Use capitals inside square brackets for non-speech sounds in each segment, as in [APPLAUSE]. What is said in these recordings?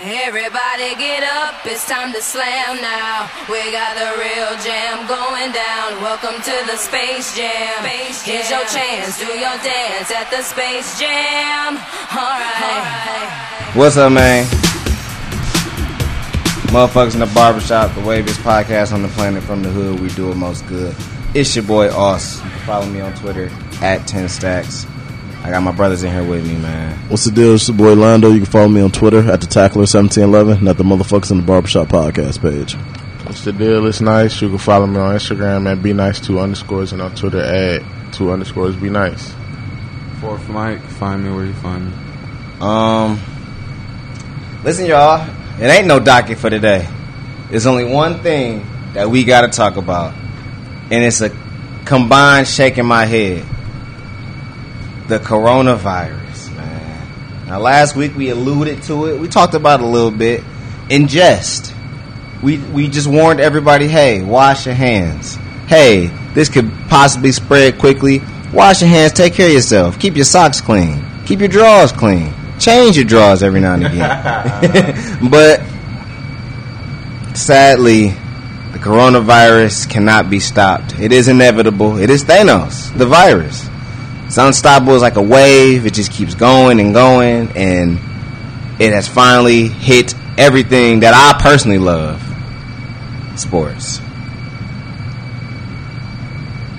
Everybody get up, it's time to slam now. We got the real jam going down. Welcome to the Space Jam. Here's your chance, do your dance at the Space Jam. Alright. What's up, man? Motherfuckers in the barbershop, the waviest podcast on the planet from the hood. We do it most good. It's your boy Oss. Follow me on Twitter at 10 Stacks. I got my brothers in here with me, man. What's the deal? It's your boy Lando. You can follow me on Twitter at the Tackler1711 and at the Motherfuckers in the Barbershop podcast page. What's the deal? It's nice. You can follow me on Instagram at be nice two underscores and on Twitter at two underscores be nice. Fourth Mike, find me where you find me. Um, listen, y'all. It ain't no docket for today. There's only one thing that we got to talk about, and it's a combined shaking my head. The coronavirus, man. Now, last week we alluded to it. We talked about it a little bit in jest. We we just warned everybody, hey, wash your hands. Hey, this could possibly spread quickly. Wash your hands. Take care of yourself. Keep your socks clean. Keep your drawers clean. Change your drawers every now and again. [LAUGHS] but sadly, the coronavirus cannot be stopped. It is inevitable. It is Thanos, the virus. It's unstoppable. It's like a wave. It just keeps going and going, and it has finally hit everything that I personally love: sports.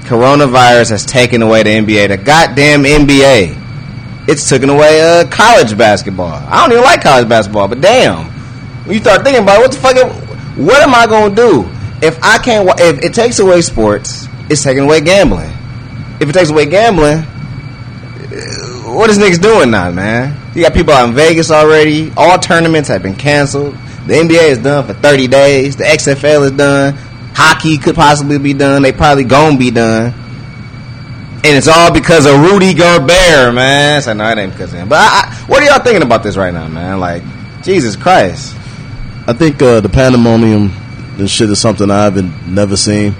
Coronavirus has taken away the NBA. The goddamn NBA. It's taken away uh, college basketball. I don't even like college basketball, but damn, when you start thinking about it, what the fuck? What am I gonna do if I can't? If it takes away sports, it's taking away gambling. If it takes away gambling, what is niggas doing now, man? You got people out in Vegas already. All tournaments have been canceled. The NBA is done for 30 days. The XFL is done. Hockey could possibly be done. They probably gonna be done. And it's all because of Rudy Gobert, man. So no, it ain't because of him. But I, I, what are y'all thinking about this right now, man? Like, Jesus Christ. I think uh, the pandemonium, this shit is something I haven't never seen.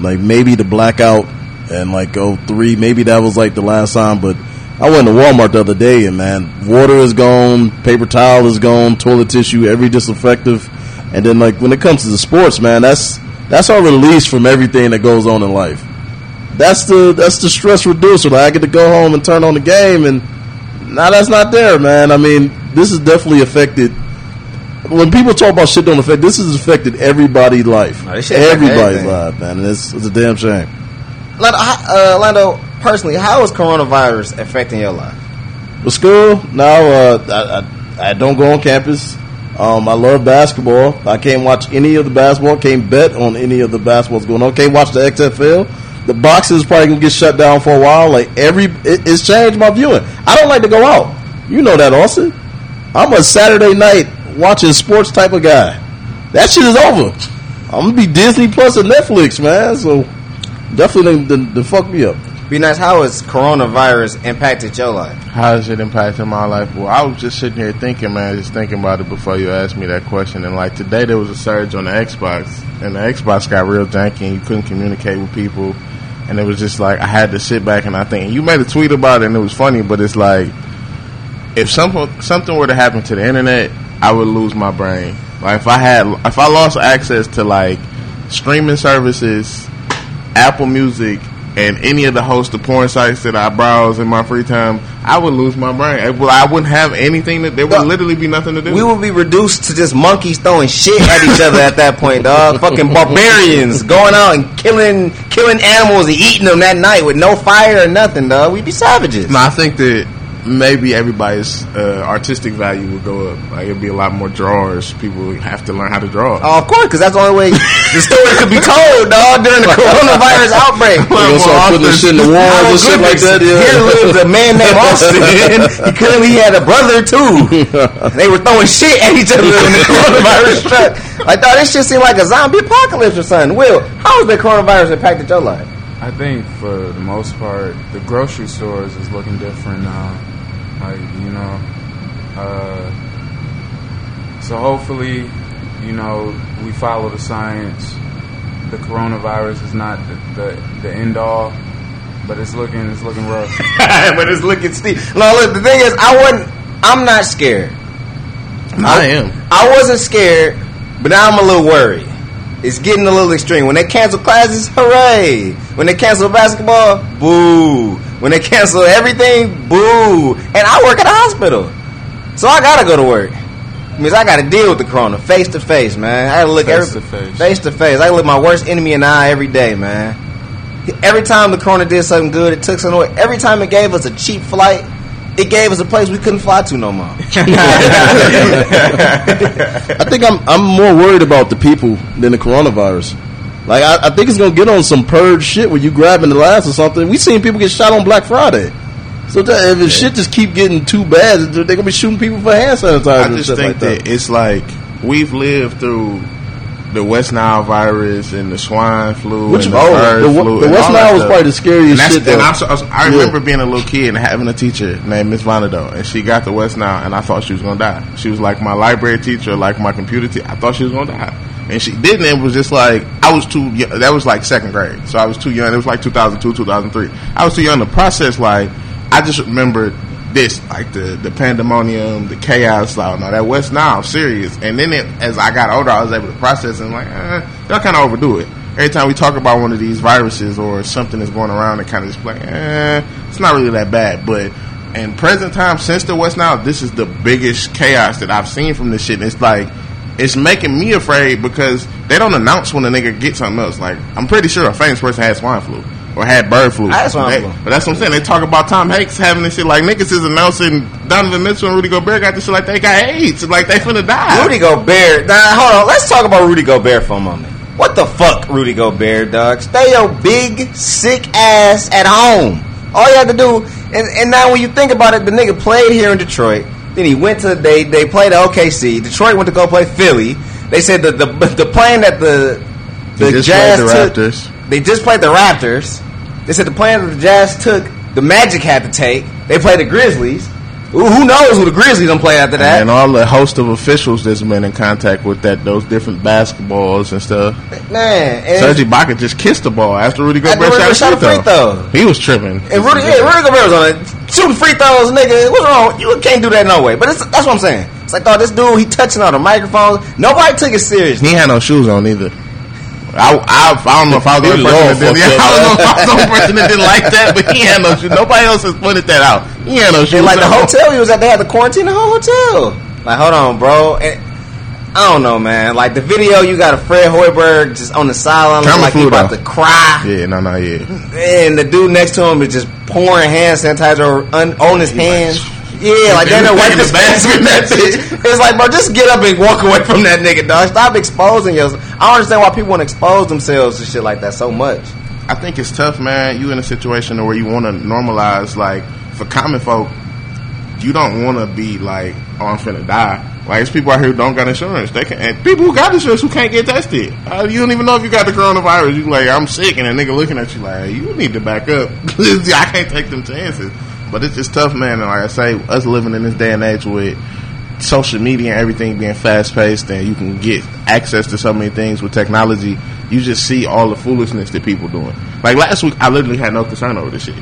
Like maybe the blackout and like oh three, maybe that was like the last time. But I went to Walmart the other day and man, water is gone, paper towel is gone, toilet tissue, every disinfectant. And then like when it comes to the sports, man, that's that's our release from everything that goes on in life. That's the that's the stress reducer. Like I get to go home and turn on the game, and now that's not there, man. I mean, this has definitely affected when people talk about shit don't affect, this has affected everybody's life. No, this shit affect everybody's life, man. And it's, it's a damn shame. Lando, how- uh, Lando, personally, how is coronavirus affecting your life? Well, school, now uh, I, I, I don't go on campus. Um, I love basketball. I can't watch any of the basketball. Can't bet on any of the basketballs going on. Can't watch the XFL. The boxes is probably gonna get shut down for a while. Like every, it, it's changed my viewing. I don't like to go out. You know that, Austin. I'm a Saturday night watching sports type of guy. That shit is over. I'm gonna be Disney Plus and Netflix, man. So definitely done fuck me up. Be nice. How has coronavirus impacted your life? How has it impacted my life? Well, I was just sitting here thinking, man, just thinking about it before you asked me that question. And like today, there was a surge on the Xbox, and the Xbox got real janky, and you couldn't communicate with people. And it was just like I had to sit back and I think. And you made a tweet about it, and it was funny, but it's like if something something were to happen to the internet, I would lose my brain. Like if I had, if I lost access to like streaming services, Apple Music, and any of the host of porn sites that I browse in my free time, I would lose my brain. I- Well, I wouldn't have anything that there would literally be nothing to do. We would be reduced to just monkeys throwing shit at each other at that point, dog. Fucking barbarians going out and killing killing animals and eating them that night with no fire or nothing, dog. We'd be savages. No, I think that maybe everybody's uh, artistic value would go up. Like it'd be a lot more drawers. People would have to learn how to draw. Oh, of course, because that's the only way the story could be [LAUGHS] told, dog, during the [LAUGHS] coronavirus outbreak. [LAUGHS] They gonna start putting this shit in the walls and shit like that. Here Yeah. lives a man named Austin. he clearly had a brother too. they were throwing shit at each other when the coronavirus struck. I thought this shit seemed like a zombie apocalypse or something. Will, how has the coronavirus impacted your life? I think for the most part, the grocery stores is looking different now. Like you know, uh, so hopefully, you know, we follow the science. The coronavirus is not the the, the end all, but it's looking it's looking rough. [LAUGHS] but it's looking steep. No, look, the thing is, I wasn't. I'm not scared. I am. I wasn't scared, but now I'm a little worried. It's getting a little extreme. When they cancel classes, hooray! When they cancel basketball, boo! When they cancel everything, boo! And I work at a hospital, so I gotta go to work. Means I gotta deal with the corona face to face, man. I gotta look Face every, to face. face to face. I look my worst enemy in the eye every day, man. Every time the corona did something good, it took something away. Every time it gave us a cheap flight, it gave us a place we couldn't fly to no more. [LAUGHS] [LAUGHS] I think I'm I'm more worried about the people than the coronavirus. Like I, I think it's gonna get on some purge shit where you grabbing the last or something. We seen people get shot on Black Friday. So that, if the shit just keep getting too bad, they're gonna be shooting people for hand sanitizer. I just think like that. it's like we've lived through the West Nile virus and the swine flu Which and the oh, bird the, flu. the West Nile was probably the scariest And, shit. and though. I'm so, I, I Yeah. remember being a little kid and having a teacher named Miss Vonado, and she got the West Nile, and I thought she was gonna die. She was like my library teacher, like my computer teacher. I thought she was gonna die, and she didn't. It was just like I was too. young. That was like second grade, so I was too young. It was like 2002, 2003. I was too young to process. Like I just remembered this, like the the pandemonium, the chaos. Like, no, that West Nile, serious. And then it, as I got older, I was able to process and like, eh, y'all kind of overdo it. Every time we talk about one of these viruses or something that's going around, it kind of just like, eh, it's not really that bad. But in present time, since the West Nile, this is the biggest chaos that I've seen from this shit. And it's like, it's making me afraid because they don't announce when a nigga gets something else. Like, I'm pretty sure a famous person had swine flu or had bird flu. I had swine They- flu. But that's what I'm saying. They talk about Tom Hanks having this shit. Like, niggas is announcing Donovan Mitchell and Rudy Gobert got this shit like they got AIDS. Like, they finna die. Rudy Gobert. Now, hold on. Let's talk about Rudy Gobert for a moment. What the fuck, Rudy Gobert, dog? Stay your big, sick ass at home. All you have to do, and, and now when you think about it, the nigga played here in Detroit. Then he went to they they played OKC. Detroit went to go play Philly. They said that the the plane that the the They just Jazz the took- Raptors. They just played the Raptors. They said the plan that the Jazz took, the Magic had to take. They played the Grizzlies. Who knows who the Grizzlies gonna play after that? and all the host of officials that's been in contact with that those different basketballs and stuff. Man, and Serge Ibaka just kissed the ball after Rudy After Gobert Rudy shot a free throw. He was tripping. And Rudy, yeah, Rudy Gobert was on it. Shooting free throws, nigga. What's wrong? You can't do that no way. But it's, that's what I'm saying. It's like, oh, this dude, he touching on the microphone. Nobody took it seriously. He had no shoes on either. I, I, I don't know if I was the He only person that did. Yeah, [LAUGHS] I don't know if I was the only person that didn't like that, but he had no shoes. Nobody else has pointed that out. He had no shoes. And like the hotel he was at, they had to quarantine the whole hotel. Like, hold on, bro. And, I don't know, man. Like the video, you got a Fred Hoiberg just on the sideline, like he about though. to cry, Yeah, no, no, yeah. and the dude next to him is just pouring hand sanitizer on, on his hands. Yeah, like they're in wipe the his face with that shit. [LAUGHS] It's like, bro, just get up and walk away from that nigga, dog. Stop exposing yourself. I don't understand why people want to expose themselves to shit like that so much. I think it's tough, man. You in a situation where you want to normalize, like, for common folk, you don't want to be like, oh, I'm finna die. Like, it's people out here who don't got insurance. They can, and people who got insurance who can't get tested. Uh, you don't even know if you got the coronavirus. You like, I'm sick, and a nigga looking at you like, you need to back up. [LAUGHS] I can't take them chances. But it's just tough, man. And like I say, us living in this day and age with social media and everything being fast paced, and you can get access to so many things with technology. You just see all the foolishness that people doing. Like last week, I literally had no concern over this shit,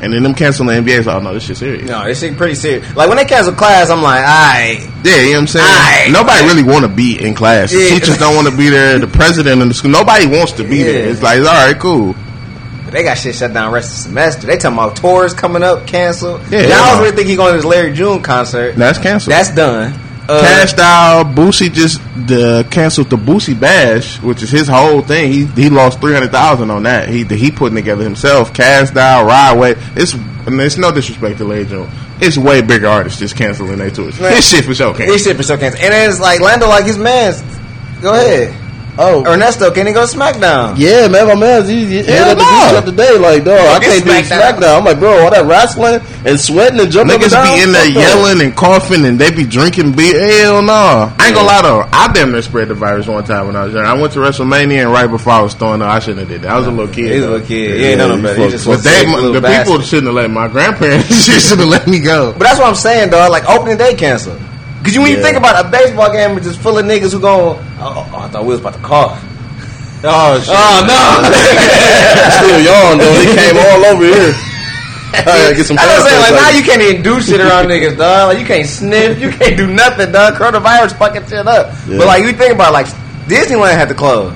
and then them canceling the NBA. So, oh no, this shit serious. No, this shit pretty serious. Like when they cancel class, I'm like, alright. Yeah, you know what I'm saying? Aight. Nobody really want to be in class. Yeah. Teachers don't want to be there. The president of the school, nobody wants to be Yeah. there. It's like, all right, cool. They got shit shut down rest of the semester. They talking about tours coming up, canceled. Yeah, Y'all yeah. really think he going to this Larry June concert? That's canceled. That's done. Uh, Cash Doll, Boosie just the canceled the Boosie Bash, which is his whole thing. He he lost three hundred thousand on that. He he putting together himself. Cash Doll, Ride Way. It's and it's no disrespect to Larry June. It's way bigger artists just canceling their tours. Man. His shit for sure canceled. This shit for sure canceled. And then it's like Lando, like his man. Go ahead. Oh, Ernesto, can he go SmackDown? yeah, man, my man's he, he Hell had to do no. shit today. Like, dog, I can't do SmackDown. SmackDown. I'm like, bro, all that wrestling and sweating and jumping. Niggas down, be in there fuck that. yelling and coughing and they be drinking beer. Hell no. I ain't gonna lie though. I damn near spread the virus one time when I was young. I went to WrestleMania and right before I was throwing up, I shouldn't have did that. I was a little kid. He's a little kid. He ain't know no you better. Just with was But they, sick little the people shouldn't have let my grandparents [LAUGHS] should have let me go. But that's what I'm saying, dog. Like opening day canceled. Cause you when you think about a baseball game, it's just full of niggas who going. Oh, oh, I thought we was about to cough. Oh shit. Oh no! [LAUGHS] Still yawn though. They came all over here. I gotta get some what I'm saying. Like now you can't even do shit around niggas, dog. Like you can't sniff, you can't do nothing, dog. Coronavirus fucking shit up. Yeah. But like you think about it, like Disneyland had to close.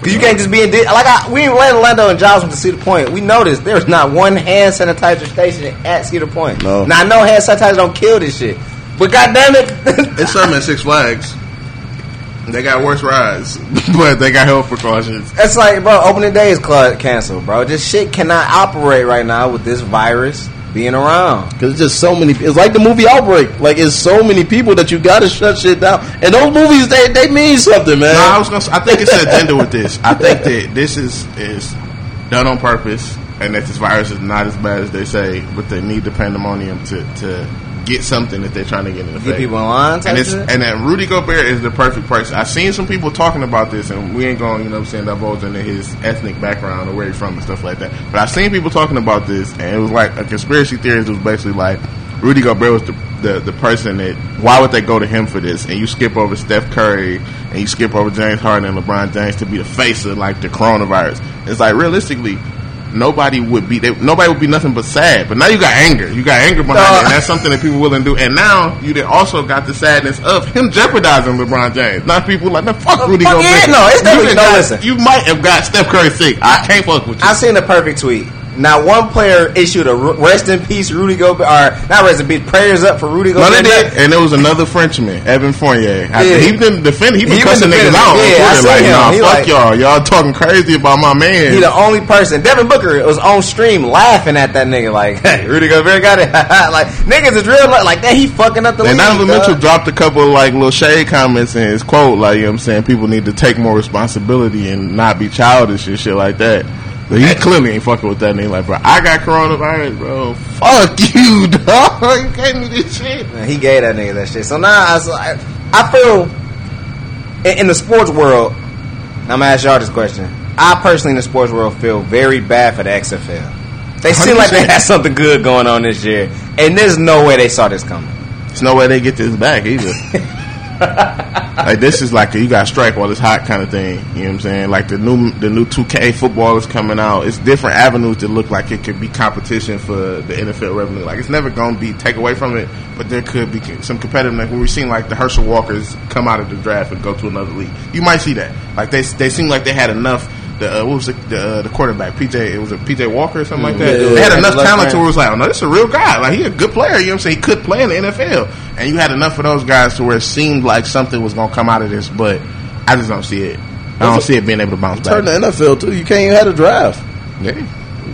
Cause you can't just be in Dis- like I, we went in Lando and went to Cedar Point. We noticed there's not one hand sanitizer station at Cedar Point. No. Now I know hand sanitizer don't kill this shit, but goddamn it, It's something at Six Flags. They got worse rides, [LAUGHS] but they got health precautions. It's like, bro, opening day is canceled, bro. This shit cannot operate right now with this virus being around. Because it's just so many. It's like the movie Outbreak. Like it's so many people that you got to shut shit down. And those movies, they they mean something, man. No, I was gonna. I think it's an agenda with this. I think that this is is done on purpose, and that this virus is not as bad as they say. But they need the pandemonium to to get something that they're trying to get in Get effect. people in line. and it's and then Rudy Gobert is the perfect person. I've seen some people talking about this, and we ain't going, you know, what I'm saying divulge into his ethnic background or where he's from and stuff like that. But I've seen people talking about this, and it was like a conspiracy theory. It was basically like Rudy Gobert was the, the the person that why would they go to him for this? And you skip over Steph Curry, and you skip over James Harden and LeBron James to be the face of like the coronavirus. It's like realistically. Nobody would be they, nobody would be nothing but sad, but now you got anger. You got anger behind No. it, and uh, that's something that people willing to do. And now you also got the sadness of him jeopardizing LeBron James. Not people like, man, fuck oh, Rudy fuck Gobert. yeah, no, it's you, no, got- listen. you might have got Steph Curry sick. I can't fuck with you. I seen the perfect tweet. Now one player issued a rest in peace Rudy Gobert, or not rest in peace, prayers up for Rudy no, Gobert. they did, and there was another Frenchman, Evan Fournier. I- Yeah. He didn't defend. He been He cussing niggas defending out Yeah, I like, him. nah, He fuck like- y'all. Y'all talking crazy about my man. He the only person. Devin Booker was on stream laughing at that nigga like, [LAUGHS] hey, Rudy Gobert got it. [LAUGHS] like niggas is real like that. He fucking up the And. Donovan. Mitchell dropped a couple of like little shade comments in his quote, like you know what I'm saying, people need to take more responsibility and not be childish and shit like that. But he clearly ain't fucking with that nigga. Like, bro, I got coronavirus, bro. Fuck you, [LAUGHS] dog. You gave me this shit. Man, he gave that nigga that shit. So now I, so I, I feel in, in the sports world. I'm gonna ask y'all this question. I personally in the sports world feel very bad for the XFL. They seem like they had something good going on this year, and there's no way they saw this coming. There's no way they get this back either. [LAUGHS] like this is like a, you got strike while it's hot kind of thing. You know what I'm saying? Like the new the new 2K football is coming out. It's different avenues that look like it could be competition for the NFL revenue. Like it's never going to be take away from it, but there could be some competitiveness. We've seen like the Herschel Walkers come out of the draft and go to another league, you might see that. Like they they seem like they had enough. The uh, what was the the, uh, the quarterback PJ? It was a PJ Walker or something like that. Yeah, they had yeah, enough left talent to where it was like, oh no, this is a real guy. Like he a good player. You know what I'm saying? He could play in the NFL, and you had enough of those guys to where it seemed like something was gonna come out of this, but I just don't see it. I don't see it being able to bounce Turn back. the NFL too. You can't even have a draft. Yeah. You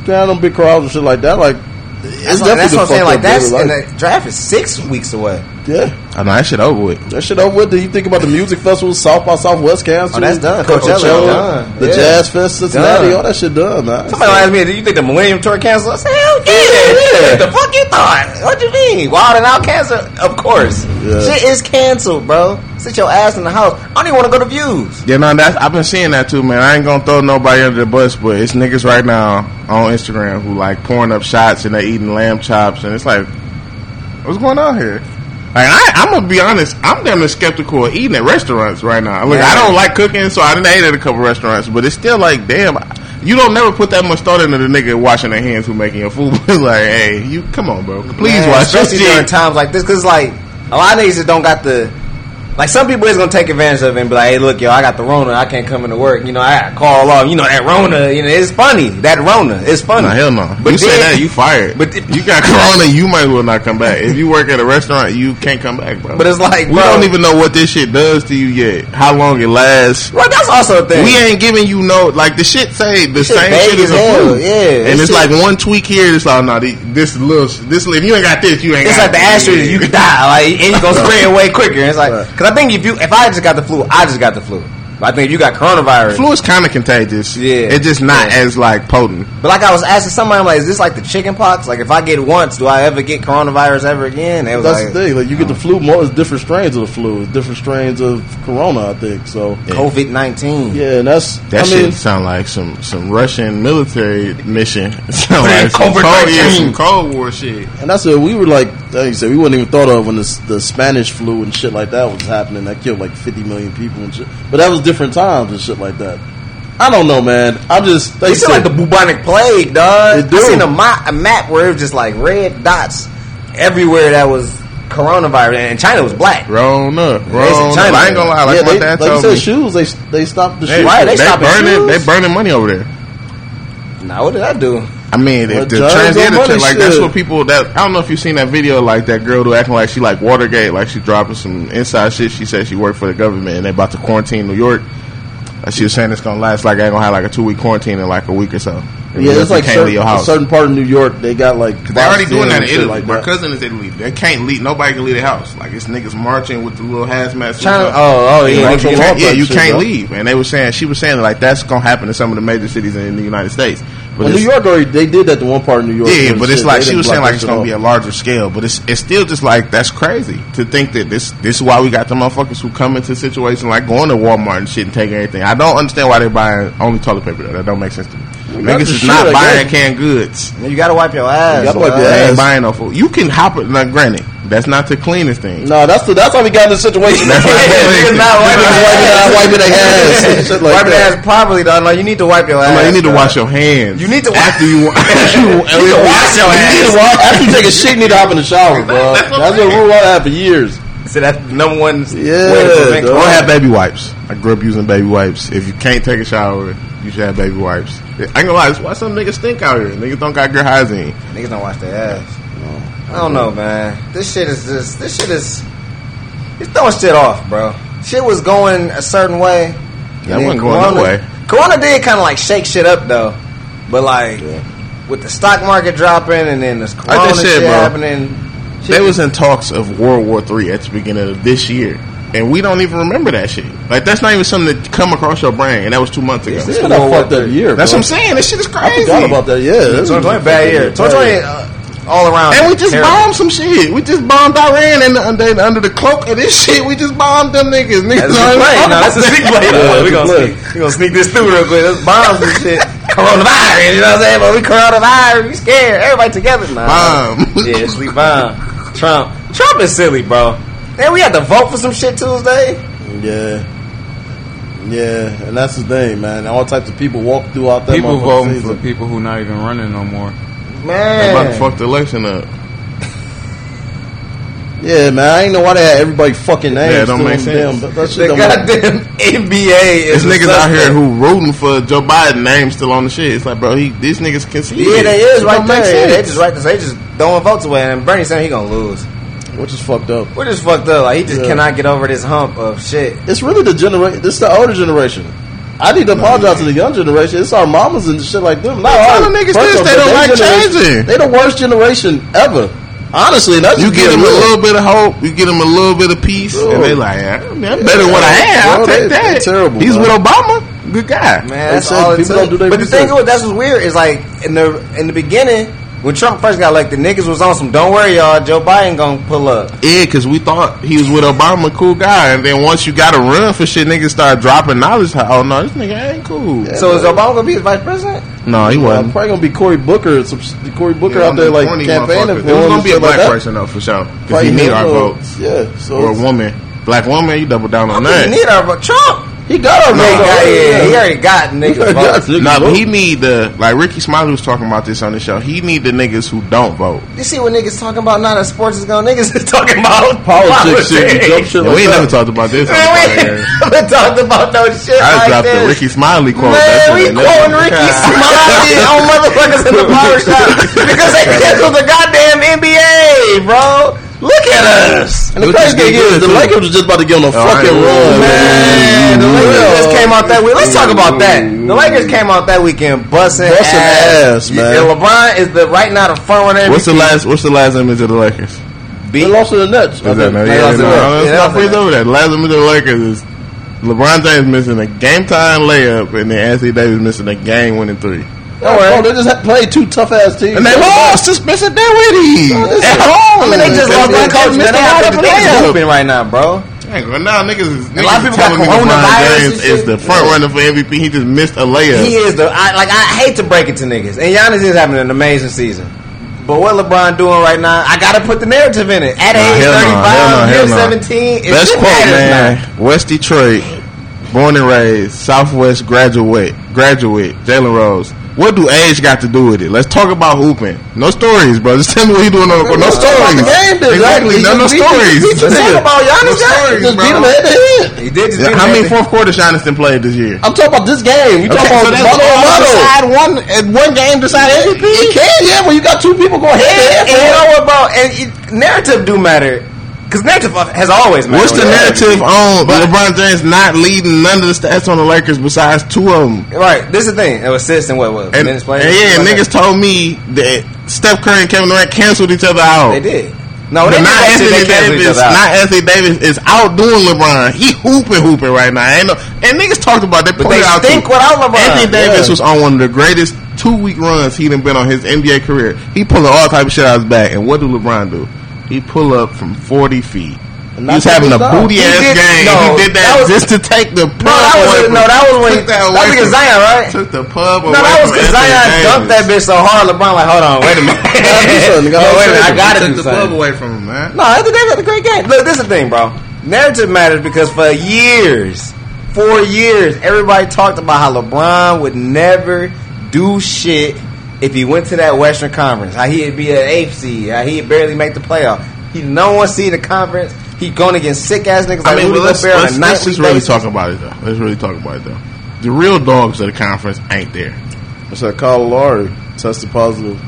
can't have them big crowds and shit like that. Like it's That's, what, that's definitely what I'm saying. Like fucked that's up and the draft is six weeks away. Yeah. I know that shit over with. That shit over with. Do you think about the music festivals, South by Southwest canceled. Oh, that's done. Coachella done. The Yeah. Jazz Fest, Cincinnati, Done. all that shit done, man. Somebody asked me, "Do you think the Millennium Tour canceled?" I said, "Hell yeah, Yeah. The fuck you thought? What you mean? Wild and Out canceled? Of course. Yeah. Shit is canceled, bro. Sit your ass in the house. I don't even want to go to views. Yeah, no, that's I've been seeing that too, man. I ain't gonna throw nobody under the bus, but it's niggas right now on Instagram who like pouring up shots and they eating lamb chops, and it's like, what's going on here? Like I, I'm gonna be honest, I'm damn near skeptical of eating at restaurants right now. Look, I don't like cooking, so I didn't eat at a couple restaurants, but it's still like, damn, you don't never put that much thought into the nigga washing their hands who making your food. it's [LAUGHS] like, hey, you come on, bro, please Man, wash your especially during times like this, because like a lot of niggas just don't got the. Like some people is gonna take advantage of it and be like, "Hey, look, yo, I got the Rona. I can't come into work. You know, I got to call off. You know that Rona. You know, it's funny. That Rona, it's funny. Nah, hell no. But you say that, you fired. but if- you got [LAUGHS] corona, you might as well not come back. If you work at a restaurant, you can't come back, bro. But it's like, we bro- don't even know what this shit does to you yet. How long it lasts. Well, that's also a thing. We ain't giving you no like the shit say the Shit same shit as as a flu. yeah. and it's shit- like one tweak here. It's like no, this little this if you ain't got this, you ain't. It's like the asterisk. You could die, like, and you gonna [LAUGHS] spray it way quicker. And it's like, Because I think if you, if I just got the flu, I just got the flu. But I think if you got coronavirus, Flu is kind of contagious. Yeah. it's just not Yeah. as like potent. but like I was asking somebody, I'm like, is this like the chicken pox? Like if I get it once, do I ever get coronavirus ever again? Was That's like, the thing. Like you get the oh. flu, more it's different strains of the flu, it's different strains of corona. I think so. COVID nineteen. Yeah, and that's That I shit mean, sound like some some Russian military mission. [LAUGHS] Sound like some COVID-19. cold, yeah, some Cold War shit. and that's what we were like. Like you said, we wouldn't even thought of when the, the Spanish flu and shit like that was happening. That killed like fifty million people and shit. But that was different times and shit like that. I don't know, man. I'm just. They It's said, like the bubonic plague, dog. It do. I seen a, ma- a map where it was just like red dots everywhere that was coronavirus, and China was black. Rona, in Rona. China. I ain't gonna lie. Like yeah, my they, dad like you said, me. shoes. They they stopped the They, shoes. Why they, they stopping burning. shoes? They burning money over there. Now, what did I do? I mean, if the transgender shit, like that's what people that I don't know if you've seen that video like that girl who acting like she like Watergate, like she dropping some inside shit. She said she worked for the government and they about to quarantine New York. She was saying it's gonna last like ain't gonna have like a two week quarantine in like a week or so. Yeah, it's like certain, a certain part of New York. They got like they're already doing that in Italy. Like My that. cousin is Italy. They can't leave. Nobody can leave the house. Like it's niggas marching with the little hazmat. China. Oh, oh yeah. Yeah, you can't- yeah, you can't leave. And they were saying she was saying like that's gonna happen in some of the major cities in the United States. But Well, New York already they did that to one part of New York. yeah, but it's shit, like they she was saying like it's gonna be a larger scale, but it's it's still just like that's crazy to think that this this is why we got the motherfuckers who come into situations like going to Walmart and shit and taking everything. I don't understand why they're buying only toilet paper though. That don't make sense to me. Niggas is not buying canned goods. You gotta wipe your ass. You gotta wipe your They ass. ain't buying no food. You can hop it. Now, granted, that's not the cleanest thing. No, that's the that's how we got in this situation. That's [LAUGHS] not the Niggas cleanest not thing. wiping Niggas wiping their their- ass. wiping their ass like wiping their ass properly, dog. No, you need to wipe your ass. Like, you need to wash your hands. You need to after you. After You [LAUGHS] you, need to wash your You need ass. to walk- After you take a shit, you need to hop in the shower, bro. [LAUGHS] That's what I'm That's a saying. rule I had for years. So that's the number one Yeah, way to prevent. Or have baby wipes. I grew up using baby wipes. If you can't take a shower, you should have baby wipes. I ain't gonna lie, that's why some niggas stink out here. Niggas don't got good hygiene. Niggas don't wash their ass. I don't know, man. This shit is just. This shit is. It's throwing shit off, bro. Shit was going a certain way. and That wasn't going no way. Corona did kind of like shake shit up though, but like with the stock market dropping and then this Corona just said, shit bro. happening. Shit They was in talks of World War Three at the beginning of this year. And we don't even remember that shit. Like that's not even something that come across your brain. And that was two months ago. It's been a fucked up year. That's bro. what I'm saying. This shit is crazy. I crazy. forgot about that. Yeah, this is 2020 a bad fucking year. 2020 uh, all around. And we just terrible. bombed some shit. We just bombed Iran, and under, under the cloak of this shit, we just bombed them niggas. Niggas That's a don't play. No, that's a sneak play. Yeah, we a gonna play. sneak. We gonna sneak this through real quick. Let's bomb some shit. Coronavirus. You know what I'm saying? But we coronavirus. We scared. Everybody together. Nah. Bomb. Yeah, sleep bomb. Trump. Trump is silly, bro. And we had to vote for some shit Tuesday. Yeah. Yeah, and that's the thing, man. All types of people walk throughout that People motherfucking voting for people who not even running no more. They about to fuck the election up. Yeah, man. I ain't know why they had everybody fucking names. Yeah, it don't make sense. Them, that shit The goddamn NBA is niggas out here who rooting for Joe Biden name still on the shit. It's like, bro, he these niggas can see. Yeah, it. they is It right there. They just right there. They just throwing votes away, and Bernie saying he gonna lose. which is fucked up. We're just fucked up. Like he just Yeah. cannot get over this hump of shit. It's really the generation. This is the older generation. I need to apologize to the young generation. It's our mamas and shit like them. Not Tell our the niggas first this, they but don't like changing. They the worst generation ever. Honestly, that's You just get being them a little bit of hope. You get them a little bit of peace, Bro. and they like, yeah, I mean, I'm better than what I had. I'll take that. terrible, He's bro. with Obama. Good guy. Man, that's all it people took. don't do their But the thing is, that's what's weird is like in the in the beginning when Trump first got elected, the niggas was on some. Don't worry, y'all. Joe Biden gonna pull up. Yeah, because we thought he was with Obama, cool guy, and then once you got to run for shit, niggas start dropping knowledge. Oh no, this nigga ain't cool. So is Obama gonna be his vice president? No, he Uh, wasn't. probably gonna be Cory Booker. Some Cory Booker Yeah, out there like corny campaigning motherfucker. for It was him gonna be a shit like black that. person though for sure. Because Probably he need our votes. Yeah, so Or a woman, black woman, you double down on don't that. he need our vote. Trump. He got our No, he got, yeah, he already got niggas. got votes. niggas Nah, but he need the like Rickey Smiley was talking about this on the show. He need the niggas who don't vote. You see what niggas talking about? Not as sports is going. Niggas is talking about politics shit, jump shit Yeah, like we ain't that. never talked about this. Man, we podcast. [LAUGHS] never talked about no shit I just like dropped this. the Rickey Smiley quote. Man, That we shit ain't quoting never- Rickey Smiley [LAUGHS] on motherfuckers in the barbershop because they canceled the goddamn NBA, bro. Look at us. And the It crazy thing is, the too. Lakers was just about to get on a fucking ain't- run, Man, the Lakers just came out that week. Let's talk about that. The Lakers came out that weekend busting, Busting ass. ass, man. And LeBron is the right now the front runner. What's the last? What's the last image of the Lakers? They lost to the Nets. Is that, no, They yeah, lost no, to the- let's yeah, not lost to freeze the- over that. The last image of the Lakers is LeBron James missing a game time layup, and then Anthony Davis missing a game winning three. Don't worry. They just had played two tough ass teams. And they lost to Spencer Dinwiddie at home. I mean, they just They lost their missed coach. a Man, they have lineup to and be layup. hooping right now, bro. Dang, well, now niggas is A lot of people got telling me coronavirus LeBron James is the front runner for MVP. He just missed a layup. He is the I, like I hate to break it to niggas, and Giannis is having an amazing season. But what LeBron doing right now? I gotta put the narrative in it. At Nah, age hell no, thirty hell five, no, year hell no. seventeen, it Best shit quote, man. now. West Detroit, born and raised, Southwest graduate, graduate, Jalen Rose. What do age got to do with it? Let's talk about hooping. No stories, bro. Just [LAUGHS] tell me what he doing on the court. No Let's talk about stories. the game, then. Exactly. No, no just beat- stories. he beat the nigga. about Giannis, No stories, Just beat him head to head. He did just beat How many at the- fourth quarters Jonathan played this year? I'm talking about this game. You Okay, talking so about that's Mano a all decide one at one game decide MVP. It can, yeah, when you got two people going head to And head. you know what, bro? And it, narrative do matter. Because narrative has always mattered. What's the narrative on LeBron James not leading none of the stats on the Lakers besides two of them? Right. This is the thing. It was assists and what? what And, minutes played? yeah, like niggas that. told me that Steph Curry and Kevin Durant canceled each other out. They did. No, they not Anthony they Davis. Not Anthony Davis is outdoing LeBron. He hooping, hooping right now. Ain't no, and niggas talked about they But they out stink too. without LeBron. Anthony Davis Yeah. was on one of the greatest two week runs he done been on his NBA career. He pulling all type of shit out his back. And what do LeBron do? He pull up from forty feet. He was having a what he's done. booty ass did- game. no, he did that, that was- just to take the pub No, that was no, that was when that that was from- Zion, right? Took the pub away No, that was because Zion dunked that bitch so hard. LeBron like, hold on, wait a minute. do something. You gotta oh, wait a minute, I gotta Took the pub away from him, man. No, Anthony Davis had a great game. Look, this is the thing, bro. Narrative matters because for years, four years, everybody talked about how LeBron would never do shit if he went to that Western Conference. How he'd be an eighth seed. How he'd barely make the playoff. He no one seed in the conference. He going against sick ass niggas I like mean, Rudy but let's, let's, a let's just really basis. talk about it, though. Let's really talk about it, though. The real dogs of the conference ain't there. What's that? Kyle Lowry tested positive.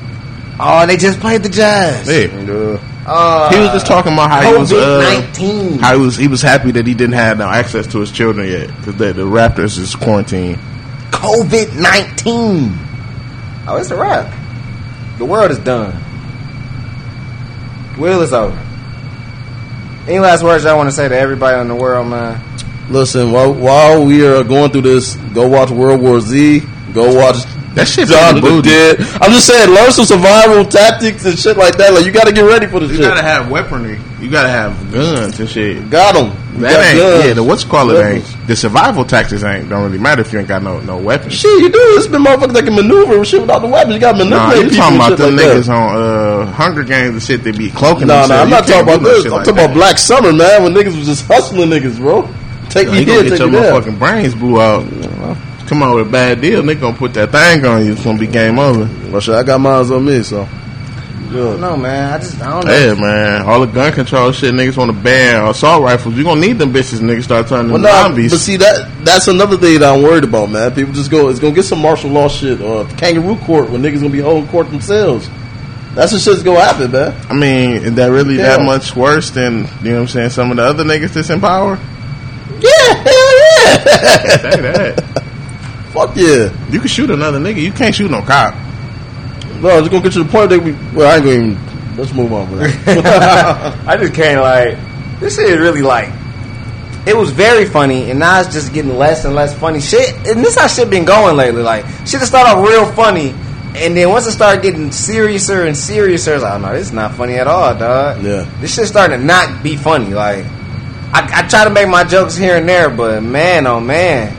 Oh, they just played the Jazz. Yeah. Yeah. Uh, He was just talking about how he was COVID uh, nineteen. how he was he was happy that he didn't have no access to his children yet because the, the Raptors is quarantined. COVID nineteen. Oh, it's a wrap. The world is done. Will is over. Any last words y'all want to say to everybody in the world, man? Listen, while, while we are going through this, go watch World War Z. Go watch That shit John been booty. the Dead. I'm just saying, learn some survival tactics and shit like that. Like you got to get ready for this You shit. gotta have weaponry. You gotta have guns and shit. got them. That ain't yeah. The what's call it ain't the survival tactics ain't don't really matter if you ain't got no no weapons. Shit, you do. It's been motherfuckers that can maneuver shit without the weapons. You got to Nah, manipulate you talking about them like niggas that. on uh, Hunger Games and shit. They be cloaking. No, no, themselves. I'm not talking about this. I'm like talking about. Black Summer, man. When niggas was just hustling niggas, bro. Take Yo, he here, take your there. motherfucking brains blew out. Come out with a bad deal, They gonna put that thing on you. It's gonna be game over. Well, shit, I got mines on me, so. Good. No, man. I just I don't know. Yeah, man. All the gun control shit, niggas want to ban assault rifles. You gonna need them bitches, niggas start turning Well, into no, zombies. but see that that's another thing that I'm worried about, man. People just go, it's gonna get some martial law shit or kangaroo court when niggas gonna be holding court themselves. That's the shit's gonna happen, man. I mean, is that really Yeah. that much worse than you know what I'm saying? Some of the other niggas that's in power. Yeah, hell yeah. Say that. [LAUGHS] Fuck yeah. You can shoot another nigga. You can't shoot no cop. No, just gonna get to the point that we. Well, I ain't gonna even. Let's move on. [LAUGHS] I just can't like this shit is really like it was very funny and now it's just getting less and less funny shit and this how shit been going lately like shit just started off real funny and then once it started getting seriouser and seriouser it's like oh no this is not funny at all dog Yeah. this shit starting to not be funny like I, I try to make my jokes here and there but man oh man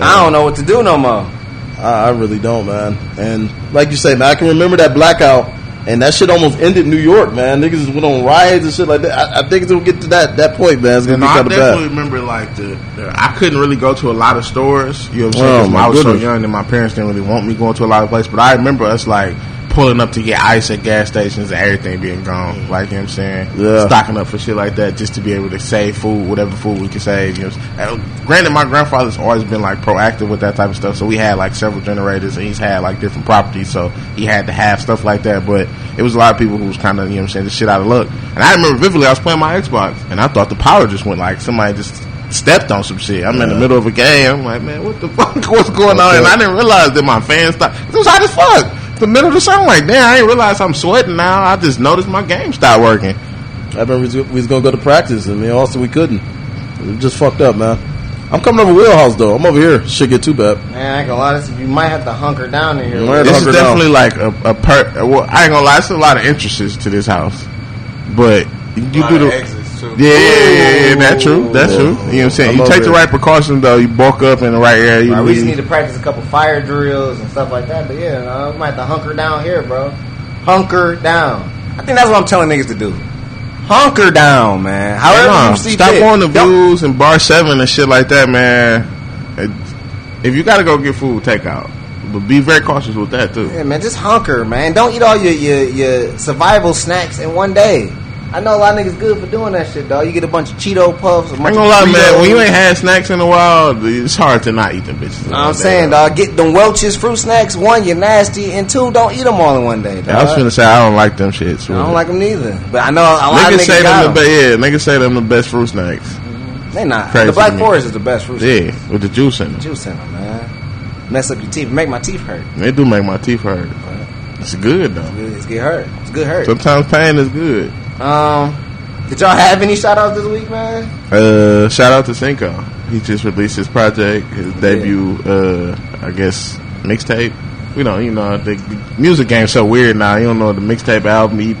I don't know what to do no more I, I really don't, man. And like you say, man, I can remember that blackout, and that shit almost ended New York, man. Niggas went on riots and shit like that. I, I think it's gonna get to that that point, man. It's gonna No, be I kind of definitely bad. remember like the, the I couldn't really go to a lot of stores. You know what I'm saying? Oh, I was goodness. so young and my parents didn't really want me going to a lot of places. But I remember us like pulling up to get ice at gas stations and everything being gone. Mm. Like you know what I'm saying? Yeah. Stocking up for shit like that just to be able to save food, whatever food we could save. You know, what I'm saying? And granted, my grandfather's always been like proactive with that type of stuff. So we had like several generators and he's had like different properties. So he had to have stuff like that. But it was a lot of people who was kind of you know what I'm saying just shit out of luck. And I remember vividly, I was playing my Xbox and I thought the power just went like somebody just stepped on some shit. I'm in the middle of a game. I'm like, man, what the [LAUGHS] fuck? What's going on? And I didn't realize that my fans stopped. It was hot as fuck. The middle of the song, like, damn, I didn't realize I'm sweating now. I just noticed my game stopped working. I remember we was, we was gonna go to practice, and me also we couldn't. We just fucked up, man. I'm coming over Wheelhouse though. I'm over here. Shit get too bad. man I ain't gonna lie this you might have to hunker down in here You might have to This is hunker down. definitely like a, a per. Well, I ain't gonna lie, it's a lot of entrances to this house, but you lot do of the exits too. yeah, yeah, yeah, yeah, that's true. That's Yeah. true. You know what I'm saying? I'm you over take the right precautions though. You bulk up in the right area. You Right, we just need to practice a couple fire drills and stuff like that. But yeah, uh, we might have to hunker down here, bro. Hunker down. I think that's what I'm telling niggas to do. Hunker down, man. However Nah, you see stop fit. going to Don't- and bar seven and shit like that, man. It- If you gotta go get food, take out. But be very cautious with that too. Yeah, man, just hunker, man. Don't eat all your, your, your survival snacks in one day. I know a lot of niggas good for doing that shit, dog. You get a bunch of Cheeto puffs. A I ain't gonna lie, man. When you ain't had snacks in a while, it's hard to not eat them bitches. Know what I'm saying, dog. Get them Welch's fruit snacks. One, you're nasty, and two, don't eat them all in one day. Dog. Yeah, I was gonna say I don't like them shits. I don't like them neither. But I know a lot Niggas of say niggas got them the them. Yeah, niggas say them the best fruit snacks. Mm-hmm. They not. Crazy the Black. Forest is the best fruit. snack. Yeah, with the juice in them. Juice in them, man. Mess up your teeth. Make my teeth hurt. They do make my teeth hurt. It's good though. It's good hurt. It's good hurt. Sometimes pain is good. Um, did y'all have any shout outs this week, man? Uh, shout out to Cinco. He just released his project, his debut. Uh, I guess mixtape. We don't, you know, the, the music game's so weird now. You don't know the mixtape, album, EP,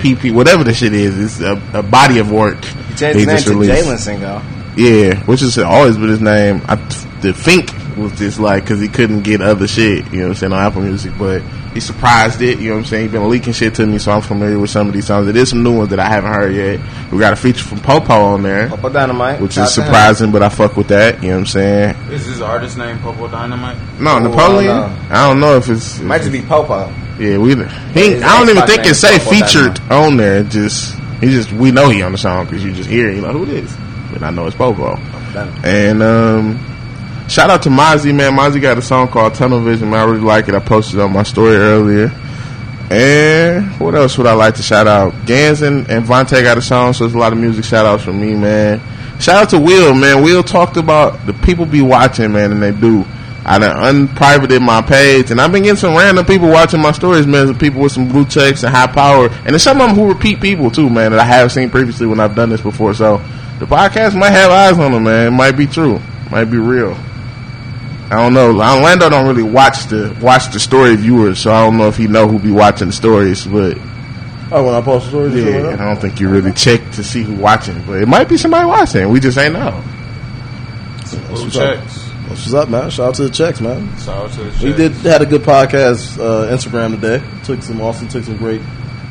PP, whatever the shit is. It's a, a body of work. He changed his name to. Jalen Singo. Yeah, which has always been his name. I the Fink was just like because he couldn't get other shit. You know what I'm saying on Apple Music, but he surprised it. You know what I'm saying. He been leaking shit to me, so I'm familiar with some of these songs. There is some new ones that I haven't heard yet. We got a feature from Popo on there, Popo Dynamite. which Shout is out to him. surprising, but I fuck with that. You know what I'm saying. Is his artist name Popo Dynamite? No, Napoleon. I don't know. I don't know if it's Might just be Popo. yeah. We he, his I don't even think name it is say Popo featured on there. It just he just we know he on the song because you just hear it, you know who it is. But I know it's Popo. Dynamite. And um, shout out to Mozzie, man. Mozzie got a song called Tunnel Vision, man. I really like it. I posted on my story earlier. And what else would I like to shout out? Gans and, and Vontae got a song, so there's a lot of music shout outs from me, man. Shout out to Will, man. Will talked about the people be watching, man, and they do. I done unprivated my page, and I've been getting some random people watching my stories, man. Some people with some blue checks and high power, and there's some of them who repeat people too, man, that I have seen previously when I've done this before. So the podcast might have eyes on them, man. It might be true, might be real. I don't know. Orlando don't really watch the watch the story viewers, so I don't know if he know who be watching the stories. But Oh, when I post stories, yeah, like I don't think you really check to see who watching. But it might be somebody watching. We just ain't know. Blue what's up. checks. That's what's up, man. Shout out to the checks, man. Shout out to the checks. We did had a good podcast uh, Instagram today. Took some Austin took some great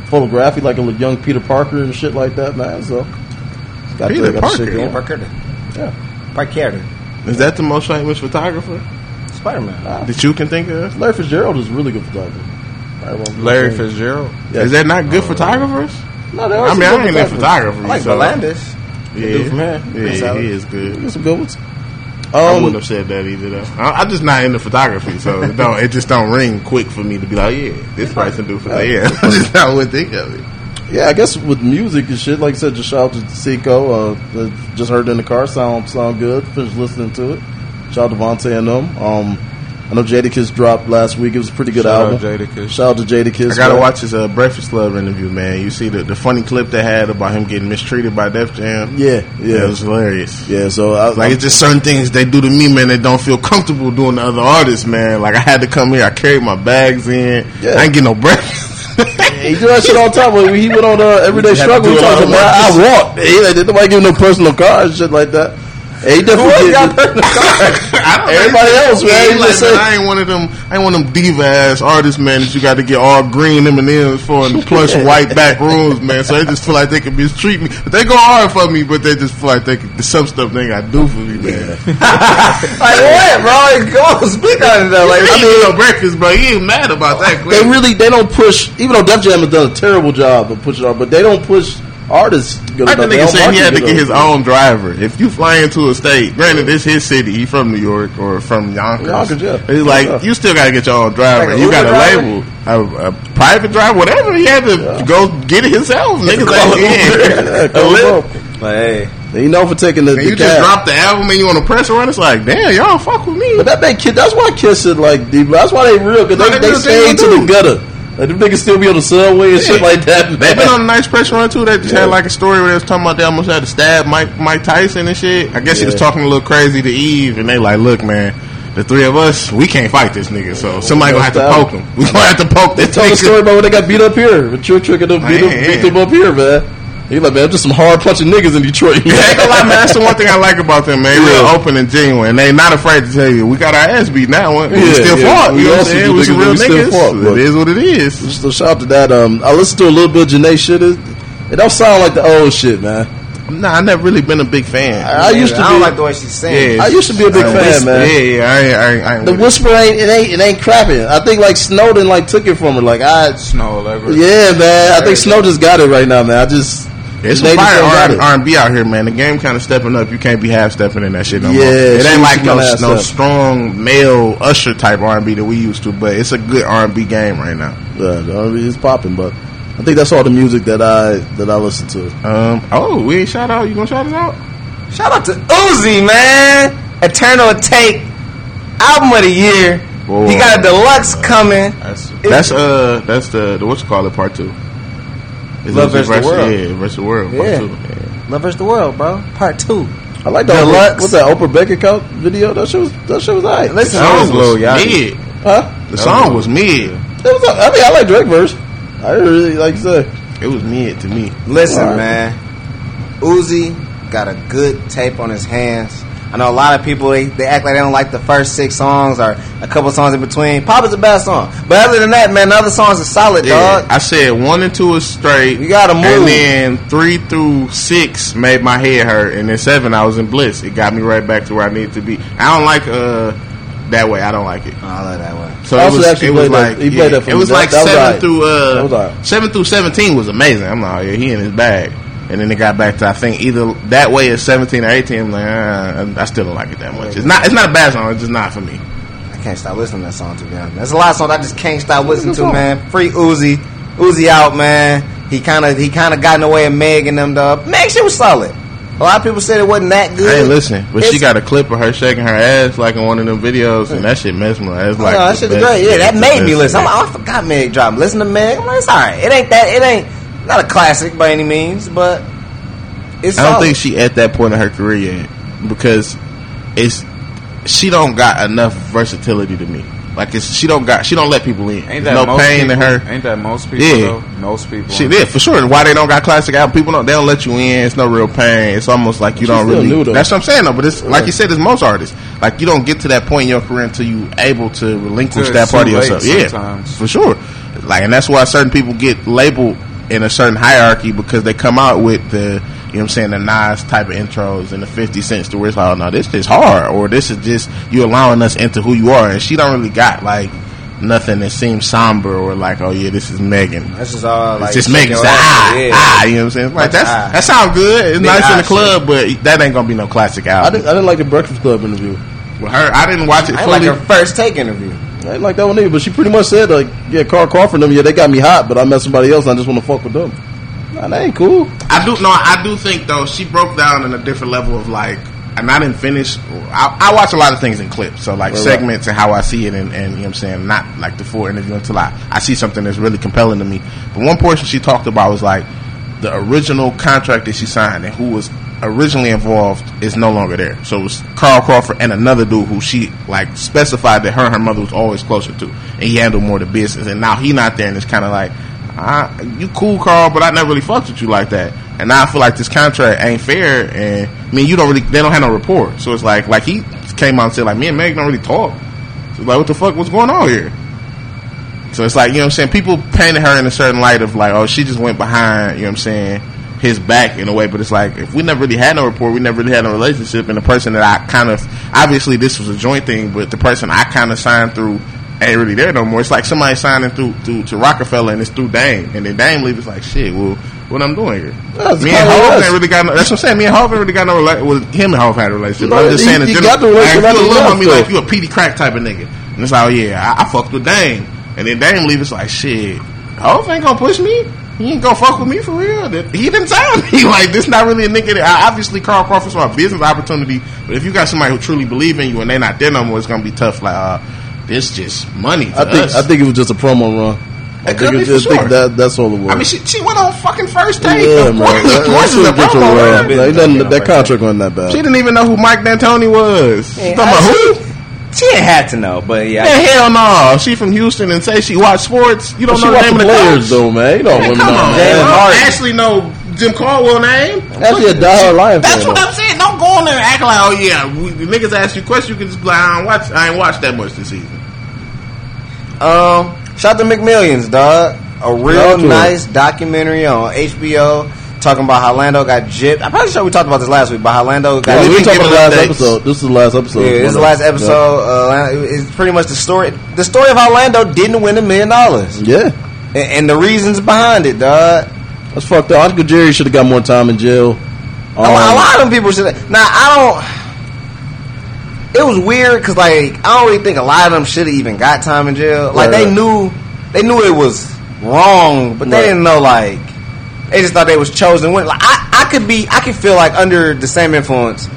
photography, like a young Peter Parker and shit like that, man. So got Peter got Parker? going. Parker. Yeah, Parker. Is that the most famous photographer Spider Man. that you can think of? Larry Fitzgerald is a really good photographer. Larry. Fitzgerald. Yeah. Is that not good photographers? No, there are I mean, I ain't a photographers. photographer. I like so- Volandis. Yeah, from here. yeah, he is good. Some good ones. I Um, wouldn't have said that either, though. I, I'm just not into photography, so it, [LAUGHS] don't, it just don't ring quick for me to be like, yeah, this person do for that. Yeah, [LAUGHS] I just I wouldn't think of it. Yeah, I guess with music and shit, like I said, just shout out to Seiko. Uh, just heard it in the car, sound sound good. Finished listening to it. Shout out to Vontae and them. Um, I know Jadakiss dropped last week. It was a pretty good Shout album. out Jadakiss. Shout out to Jadakiss. I gotta man. watch his uh, Breakfast Club interview, man. You see the, the funny clip they had about him getting mistreated by Def Jam? Yeah, Yeah, yeah, it was hilarious. yeah. So I, Like it's just certain things they do to me, man. They don't feel comfortable doing to other artists, man. Like I had to come here, I carried my bags in. Yeah. I ain't get no breakfast. [LAUGHS] he do that shit all the time. When he went on uh, Everyday You just have to Struggle, he do a lot talked of about I walked. He like, did nobody give him no personal car and shit like that. And he definitely got get, [LAUGHS] I don't Everybody else, man, like, just man, I ain't one of them. I ain't one of them diva ass artists, man. That you got to get all green M and M's for and plush [LAUGHS] white back rooms, man. So they just feel like they can mistreat me. But they go hard for me, but they just feel like they can, some stuff they got to do for me, man. [LAUGHS] Like what, bro? Go speak on it though. Like I mean, no breakfast, bro. He ain't mad about that. they really they don't push. Even though Def Jam has done a terrible job of pushing off, but they don't push artists. Good Like the nigga don't said he had to get his own driver. If you fly into a state, granted it's his city, he from New York or from Yonkers. Yonkers, yeah. It's like Yeah. you still gotta get your own driver. Like you got Uber a label, a, a private driver, whatever. He had to go get it himself. Niggas Call like, [LAUGHS] it- yeah. yeah, call A it little- bro. Like, hey, And you know for taking the, And the you just cab. drop the album and you on a press run. It's like, damn, y'all fuck with me. But that make kid. That's why Kiss is like. That's why they real because they, they they do- stay to do. the gutter. Like them niggas still be on the subway and shit Yeah. like that. They've been on a nice press run too. They just Yeah. had like a story where they was talking about they almost had to stab Mike Mike Tyson and shit. I guess he was talking a little crazy to Eve, and they like, look, man, the three of us, we can't fight this nigga. So oh, somebody gonna have to poke him. [LAUGHS] We gonna have to poke They this told the nigga. story about when they got beat up here. With Trick Trick and them beat, Man, up, beat them up here, man. He like, man, just some hard punching niggas in Detroit. [LAUGHS] Yeah, ain't gonna lie, man. That's the one thing I like about them, man. Real Yeah. open and genuine. They not afraid to tell you, we got our ass beat now. We Yeah, still yeah. fought. We You know what I'm also saying? do We some niggas real we still niggas. fought, it is what it is. So shout out to that. Um, I listened to a little bit of Jhené shit. It, it don't sound like the old shit, man. Nah, I never really been a big fan. I, I used to I don't like the way she sings. I used to be a big Uh, fan, whisper- man. Yeah, yeah, I ain't, I I The whisper ain't it ain't it ain't crapping. I think like Snowden like took it from her. Like I, Snoh Aalegra. yeah, man. I think Snoh just got it right now, man. I just It's they some fire R- it. R&B out here, man. The game kind of stepping up. You can't be half stepping in that shit no more. Yeah, It ain't like no, no strong male usher type R&B that we used to, but it's a good R&B game right now. Yeah, the R&B is popping, but I think that's all the music that I that I listen to. Um, oh, we ain't shout out. You gonna shout us out? Shout out to Uzi, man. Eternal Atake album of the year. Whoa. He got a deluxe coming. That's That's uh, that's the, the what you call it part two. Is Love it versus the World. Yeah, versus the world. Part Yeah. two. Yeah. Love vs. the World, bro. Part two. I like that. Deluxe. What's that Oprah bank account video? That shit was that shit was alright. Listen, The I was song Lil was mid. Huh? The song was mid. It was. I mean, I like Drake verse. I didn't really like you say. It was mid to me. Listen, Alright. man. Uzi got a good tape on his hands. I know a lot of people they, they act like they don't like the first six songs or a couple songs in between. Pop is the best song, but other than that, man, the other songs are solid, Yeah, dog. I said one and two is straight. You gotta move. And then three through six made my head hurt, and then seven I was in bliss. It got me right back to where I needed to be. I don't like uh that way. I don't like it. Oh, I like that way. So I it was, actually it was played that- like he yeah, it was That- like that was seven through That was uh alright. seven through seventeen was amazing. I'm like, oh, yeah, he in his bag. And then it got back to I think either that way is seventeen or eighteen. I'm like, uh, I still don't like it that much. It's not it's not a bad song. It's just not for me. I can't stop listening to that song to be honest. There's a lot of songs I just can't stop listening to, man. Free Uzi, Uzi out, man. He kind of he kind of got in the way of Meg and them. Dog. Meg, she was solid. A lot of people said it wasn't that good. I ain't listen, but she got a clip of her shaking her ass like in one of them videos, and that shit mesmerized. Oh, Like no, that the shit's best- great. Yeah, that made me listen. I'm like, oh, I forgot Meg dropped. Listen to Meg. I'm like, it's all right. It ain't that. It ain't not a classic by any means, but it's. I don't solid. think she at that point in her career yet because it's she don't got enough versatility to me. Like it's she don't got she don't let people in. Ain't There's that no most pain people, in her. Ain't that most people Yeah. though? Most people. She did for sure. Why they don't got classic album? People don't. They don't let you in. It's no real pain. It's almost like you She's don't really. new, though. that's what I'm saying though. But it's like you said, it's most artists. Like you don't get to that point in your career until you able to relinquish that part of too late yourself. Yeah, sometimes. for sure. Like, and that's why certain people get labeled in a certain hierarchy because they come out with the. You know what I'm saying? The Nas type of intros and the 50 cents to where it's like, oh, no, this is hard. Or this is just you allowing us into who you are. And she don't really got like nothing that seems somber or like, oh, yeah, this is Megan. That's just all like It's just shaking making your say, ah, ass. Yeah. ah, you know what I'm saying? Like that's ah. that sounds good. It's Big nice in ah the club, but that ain't gonna be no classic I didn't. I didn't like the Breakfast Club interview. With her, I didn't watch it I ain't like fully. her first take interview. I didn't like that one either. But she pretty much said like, yeah, Carl Crawford them. Yeah, they got me hot, but I met somebody else. and I just want to fuck with them. Nah, that ain't cool. I do no, I do think though she broke down in a different level of like, and I didn't finish. I, I watch a lot of things in clips, so like Right, segments and how I see it, and, and you know what I'm saying, not like the full interview until I I see something that's really compelling to me. But one portion she talked about was like the original contract that she signed and who was originally involved is no longer there. So it was Carl Crawford and another dude who she like specified that her and her mother was always closer to, and he handled more of the business. And now he not there, and it's kind of like, ah, you cool, Carl, but I never really fucked with you like that. And now I feel like this contract ain't fair, and I mean you don't really, they don't have no rapport. So it's like, like he came out and said like, me and Meg don't really talk. So like, what the fuck, what's going on here? So it's like, you know what I'm saying? People painted her in a certain light of like, oh, she just went behind, you know what I'm saying, his back in a way. But it's like, if we never really had no rapport, we never really had no relationship, and the person that I kind of, obviously this was a joint thing, but the person I kind of signed through ain't really there no more. It's like somebody signing through, through to Roc-A-Fella and it's through Dame. And then Dame leaves, it's like, shit, well, what I'm doing here? That's me and Hov ain't really got no, that's what I'm saying. Me and Hov ain't really got no, rela- well, him and Hov had a relationship. No, I'm just he- saying, in general, got the relationship like, you look on me like you a PD Crack type of nigga. And it's like, oh yeah, I, I fucked with Dame. And then Dame leave, it's like, shit, Hov ain't gonna push me. He ain't gonna fuck with me for real. He didn't tell me. [LAUGHS] Like, this not really a nigga that, I- obviously Carl Crawford saw a business opportunity, but if you got somebody who truly believe in you and they not there no more, it's gonna be tough. Like, uh, this just money to I think. us. I think it was just a promo run. I It could think, be it just, sure. think that that's all it was. I mean, she, she went on fucking first take. yeah, of man. course, That, of course that it's a shit get your promo, run. man. Like, nothing- that contract wasn't that bad. She didn't even know who Mike D'Antoni was. She Yeah, talking about who? She ain't had to know, but yeah. Man, hell no. She from Houston and say she watch sports. You don't she know the watch name the of the players coach. though, man. You know Man, women come know. on, Jalen man. Harden. Ashley know Jim Caldwell name. Actually, a diehard Lion That's what though. I'm saying. Don't go on there and act like, oh yeah, we, the niggas ask you questions. You can just be like, I don't watch. I ain't watched that much this season. Um, shout to McMillions, dog. A real Shout out to nice documentary on HBO. Talking about how Lando got gypped. I'm pretty sure we talked about this last week, but how Lando got Yeah, we talked about the last episode. This is the last episode. Yeah, this is the last episode. Uh, it's pretty much the story. The story of how Lando didn't win a million dollars, Yeah, and, and the reasons behind it, dog. that's fucked up. Uncle Jerry should have got more time in jail. a, lot, a lot of them people should. Now I don't. It was weird because like I don't really think a lot of them should have even got time in jail. Like Right, they right. knew, they knew it was wrong, but they Right. didn't know like they just thought they was chosen. Win. Like I, I could be, I could feel like under the same influence.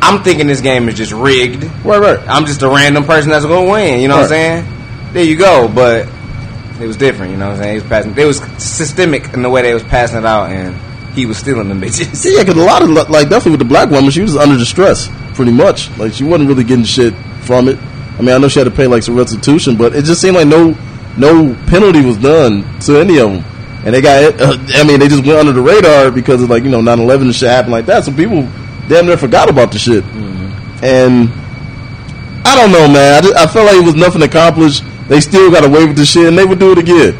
I'm thinking this game is just rigged. Right, right. I'm just a random person that's going to win. You know what I'm saying? There you go. But it was different. You know what I'm saying? He was passing. It was systemic in the way they was passing it out, and he was stealing them bitches. Yeah, because a lot of like definitely with the black woman, she was under distress pretty much. Like she wasn't really getting shit from it. I mean, I know she had to pay like some restitution, but it just seemed like no no penalty was done to any of them. And they got, uh, I mean, they just went under the radar because of like you know 9/11 and shit happened like that. So people damn near forgot about the shit. And I don't know, man. I, just, I felt like it was nothing accomplished. They still got away with the shit, and they would do it again.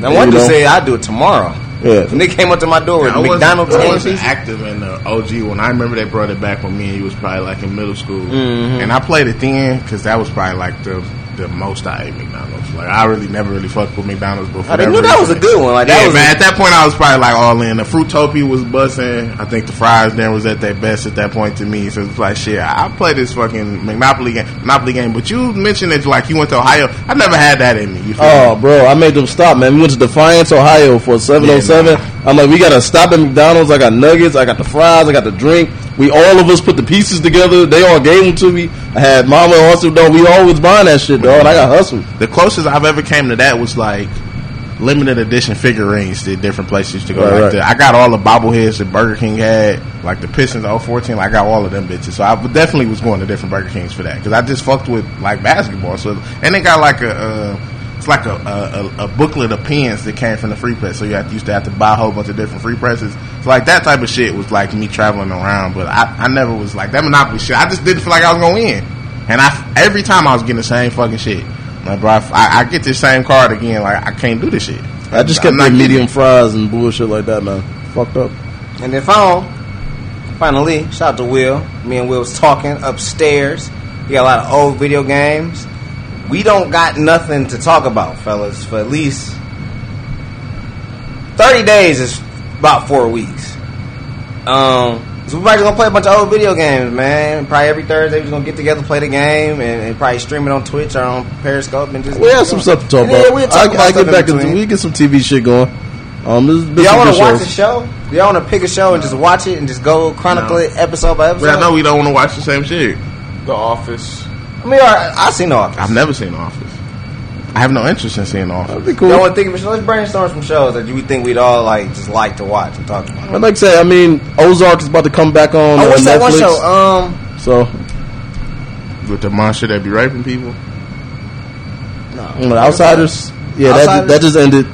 Now, one You dude know? said I'd do it tomorrow. Yeah. When they came up to my door with I wasn't, McDonald's I game wasn't active in the OG when I remember they brought it back when me and you was probably like in middle school, Mm-hmm. and I played it then because that was probably like the the most I ate McDonald's. Like I really never really fucked with McDonald's before. I knew that was a good one. Like, that yeah, man. a- at that point, I was probably like all in. The Fruitopia was bussing. I think the fries then was at their best at that point to me. So it's like shit. I play this fucking Monopoly game, Monopoly game. But you mentioned it like you went to Ohio. I never had that in me. Oh, me? bro, I made them stop, man. We went to Defiance, Ohio for 707. I'm like, we got to stop at McDonald's. I got nuggets, I got the fries, I got the drink. We all of us put the pieces together. They all gave them to me. I had mama and hustle, dog. We always buying that shit, dog. And I got hustle. The closest I've ever came to that was like limited edition figurines to different places to go. Right, like right. The, I got all the bobbleheads that Burger King had, like the Pistons 014. I got all of them bitches. So I definitely was going to different Burger Kings for that because I just fucked with like basketball. So and they got like a. Uh, it's like a, a, a, a booklet of pens that came from the free press, so you have to, used to have to buy a whole bunch of different free presses. So like that type of shit was like me traveling around, but I, I never was like that Monopoly shit. I just didn't feel like I was gonna win, and I every time I was getting the same fucking shit. Like, bro, I, I get this same card again. Like, I can't do this shit. I just kept not getting getting medium fries and bullshit like that, man. Fucked up. And then final, finally, shout out to Will. Me and Will was talking upstairs. We got a lot of old video games. We don't got nothing to talk about, fellas, for at least 30 days is about four weeks. Um, so we're probably gonna play a bunch of old video games, man. Probably every Thursday we're just gonna get together, play the game, and, and probably stream it on Twitch or on Periscope, and just We have some stuff to talk Yeah, about. we'll talk I, about I get in back into between. we get some TV shit going. Um, there's Do y'all want to watch shows. a show? Do y'all want to pick a show and just watch it and just go chronicle No. it episode by episode? But I know we don't want to watch the same shit. The Office. I mean, I, I seen The Office. I've never seen Office. I have no interest in seeing Office. That'd be cool. Y'all want to think of? Let's brainstorm some shows that you would think we'd all like just like to watch and talk about. I'd like to say, I mean, Ozark is about to come back on Oh, uh, what's that one show? Um, So, With the monster that be raping people. you know, Outsiders. Yeah, that that just ended.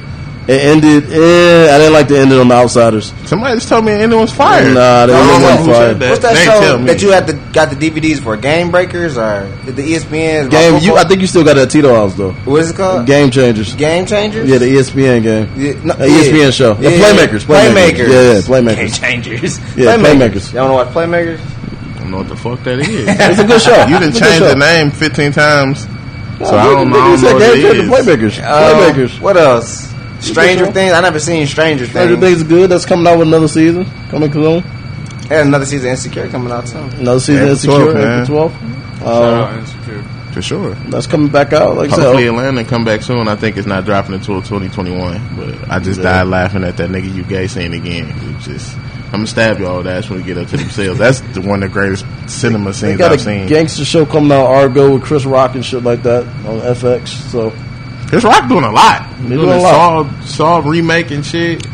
It ended. Eh, I didn't like the ending on the Outsiders. Somebody just told me ending was fired. Nah, they I don't wasn't fired. that. what's that They show that you had the got the DVDs for? Game Breakers or the ESPN Game. You, I think you still got that Tito House though. what is it called? Game Changers. Game Changers. Yeah, the ESPN game. Yeah, no, Uh, ESPN show. The Playmakers, Playmakers. Playmakers. Yeah, yeah, Playmakers. Game Changers. Yeah, Playmakers. Y'all want to watch Playmakers? I don't know what the fuck that is. [LAUGHS] It's a good show. you done It's a good changed the name 15 times. So I Nigga, don't know. I nigga don't said know what Game it Changers. Playmakers. Um, Playmakers. What else? Stranger. Things. I never seen Stranger Things. Stranger Things is good. That's coming out with another season. Coming soon. And another season of Insecure coming out too. Another season April Insecure. 12th, man. April 12th. Shout Uh, out Insecure. For sure. that's coming back out. Like I Hopefully said, Atlanta come back soon. I think it's not dropping until 2021. But I just Yeah. died laughing at that nigga you gay saying again. It just I'm gonna stab y'all that's when we get up to themselves. That's the one of the greatest cinema they scenes got I've a seen. gangster show coming out, Fargo with Chris Rock and shit like that on FX. So Chris Rock doing a lot. He doing doing a lot. Saw, Saw remake and shit.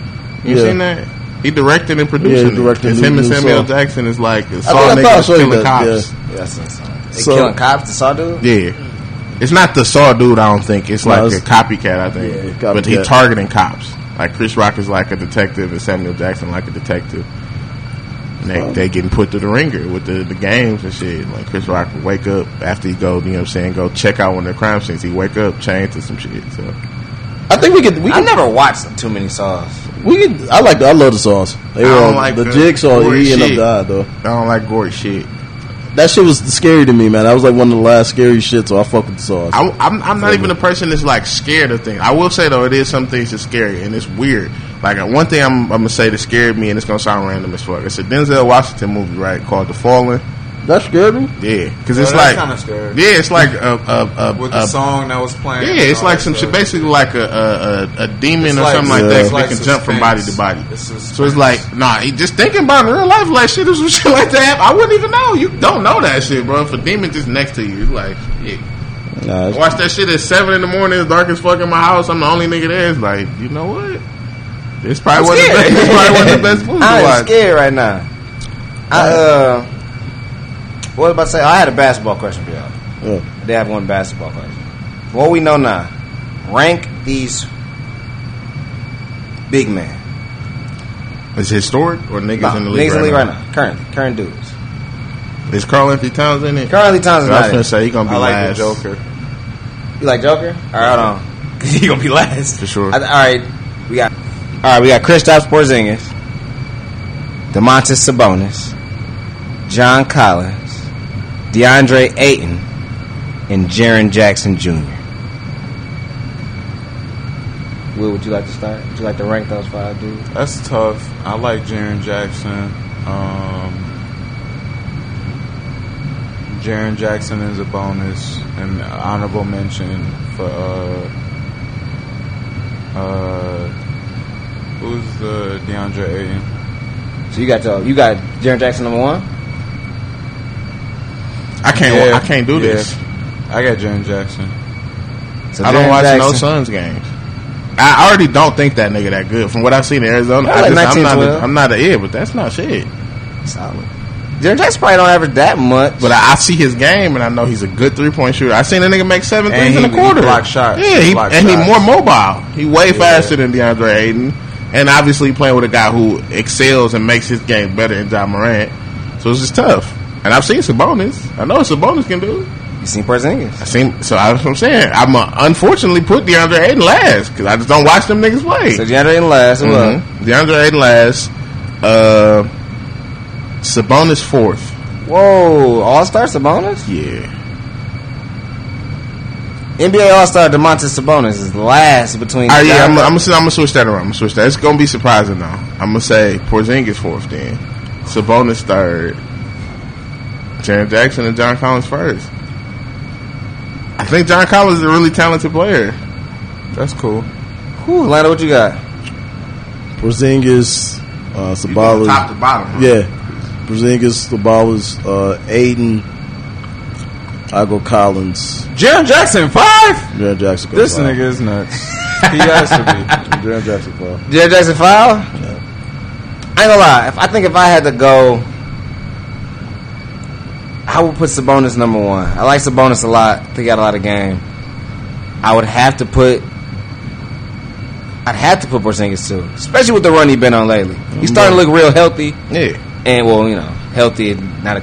You Yeah. seen that? He directed and produced. Yeah, he directed it. It's the him and Samuel Saw. Jackson is like a I Saw I thought I niggas saw you killing that, cops. Yeah, I seen. They So- killing cops. The Saw dude. Yeah. It's not the Saw dude, I don't think. It's No, like it's- a copycat, I think. Yeah, but he copycat. targeting cops. Like Chris Rock is like a detective and Samuel Jackson like a detective. And they, they getting put through the ringer with the, the games and shit. Like Chris Rock would wake up after he go, you know what I'm saying, go check out one of the crime scenes. He wake up, change to some shit. So I think we could. We I could never watched too many Saws. We can, I like. The, I love the sauce. They I were don't all- like the the jigsaw. gory He ended shit. up died though. I don't like gory shit. That shit was scary to me, man. That was like one of the last scary shit. So I fuck with the sauce. I, I'm, I'm not even a person that's like scared of things. I will say though, it is some things that's scary and it's weird. Like uh, one thing I'm, I'm gonna say that scared me, and it's gonna sound random as fuck. It's a Denzel Washington movie, right, called The Fallen. That scared me. Yeah, because Well, it's like kinda scary. Yeah, it's like a, a, a, With a the song that was playing. yeah, it's like some shit, basically like a a, a, a demon It's or like- something like yeah. that. It's So like they can jump from body to body. It's So it's like, nah, just thinking about it in real life, like shit, there's some [LAUGHS] shit like that. I wouldn't even know. You don't know that shit, bro. If a demon just next to you, it's like, yeah. Nah, watch that shit at seven in the morning. It's dark as fuck in my house. I'm the only nigga there. It's like, you know what? This probably wasn't the best. [LAUGHS] This probably wasn't the best movie I'm scared right now. I uh, what was I about to say? I had a basketball question for y'all. yeah. I did have one basketball question. What we know now, rank these big men. Is it historic or niggas No, in the league, niggas in the right, league now? right now. Currently, current dudes. Is Karl-Anthony Towns in it? Currently, Towns is I was gonna say he gonna be I like last. the Joker. You like Joker? All right, hold on. [LAUGHS] He gonna be last For sure. I- all right, we got. All right, we got Kristaps Porzingis, Domantas Sabonis, John Collins, DeAndre Ayton, and Jaren Jackson Jr. Will, would you like to start? Would you like to rank those five dudes? That's tough. I like Jaren Jackson. Um, Jaren Jackson is a bonus and honorable mention for uh uh who's the DeAndre Ayton? So you got your, you got Jaren Jackson number one. I can't. Yeah, I can't do yeah. this. I got Jaren Jackson. So I don't Jaren watch no Jackson- Suns games. I already don't think that nigga that good. From what I've seen in Arizona, Yeah, I just, I'm 19, not. A, 12. I'm not a yeah, but that's not shit. Solid. Jaren Jackson probably don't average that much. But I, I see his game, and I know he's a good three point shooter. I seen a nigga make seven And threes in a quarter. block shots. Yeah, He he, block and he more mobile. He way Yeah. faster than DeAndre Ayton, and obviously playing with a guy who excels and makes his game better than Ja Morant. So it's just tough. And I've seen Sabonis. I know what Sabonis can do. you seen Porzingis? I seen. So that's what I'm saying. I'm uh, unfortunately put DeAndre Ayton last because I just don't watch them niggas play. So DeAndre in last. Mhm. up? DeAndre Ayton last. Uh, Sabonis fourth. Whoa, All Star Sabonis? Yeah. NBA All Star Domantas Sabonis is last between. Right, yeah, I'm, I'm, gonna, I'm gonna switch that around. I'm gonna switch that. It's gonna be surprising though. I'm gonna say Porzingis fourth, then Sabonis third, Jaren Jackson and John Collins first. I think John Collins is a really talented player. That's cool. Whew, Lando, what you got? Porzingis, uh, You going top to bottom. huh? Yeah, Porzingis, Sabalas, uh, Ayton. I go Collins. Jaren Jackson five. Jaren Jackson. goes This five. nigga is nuts. he [LAUGHS] has to be. Jaren Jackson. Five. Jared Jackson foul? I ain't gonna lie. If I think if I had to go, I would put Sabonis number one. I like Sabonis a lot. I he got a lot of game. I would have to put. I'd have to put Porzingis too, especially with the run he's been on lately. He's starting to look real healthy, Yeah. and well, you know, healthy, and not a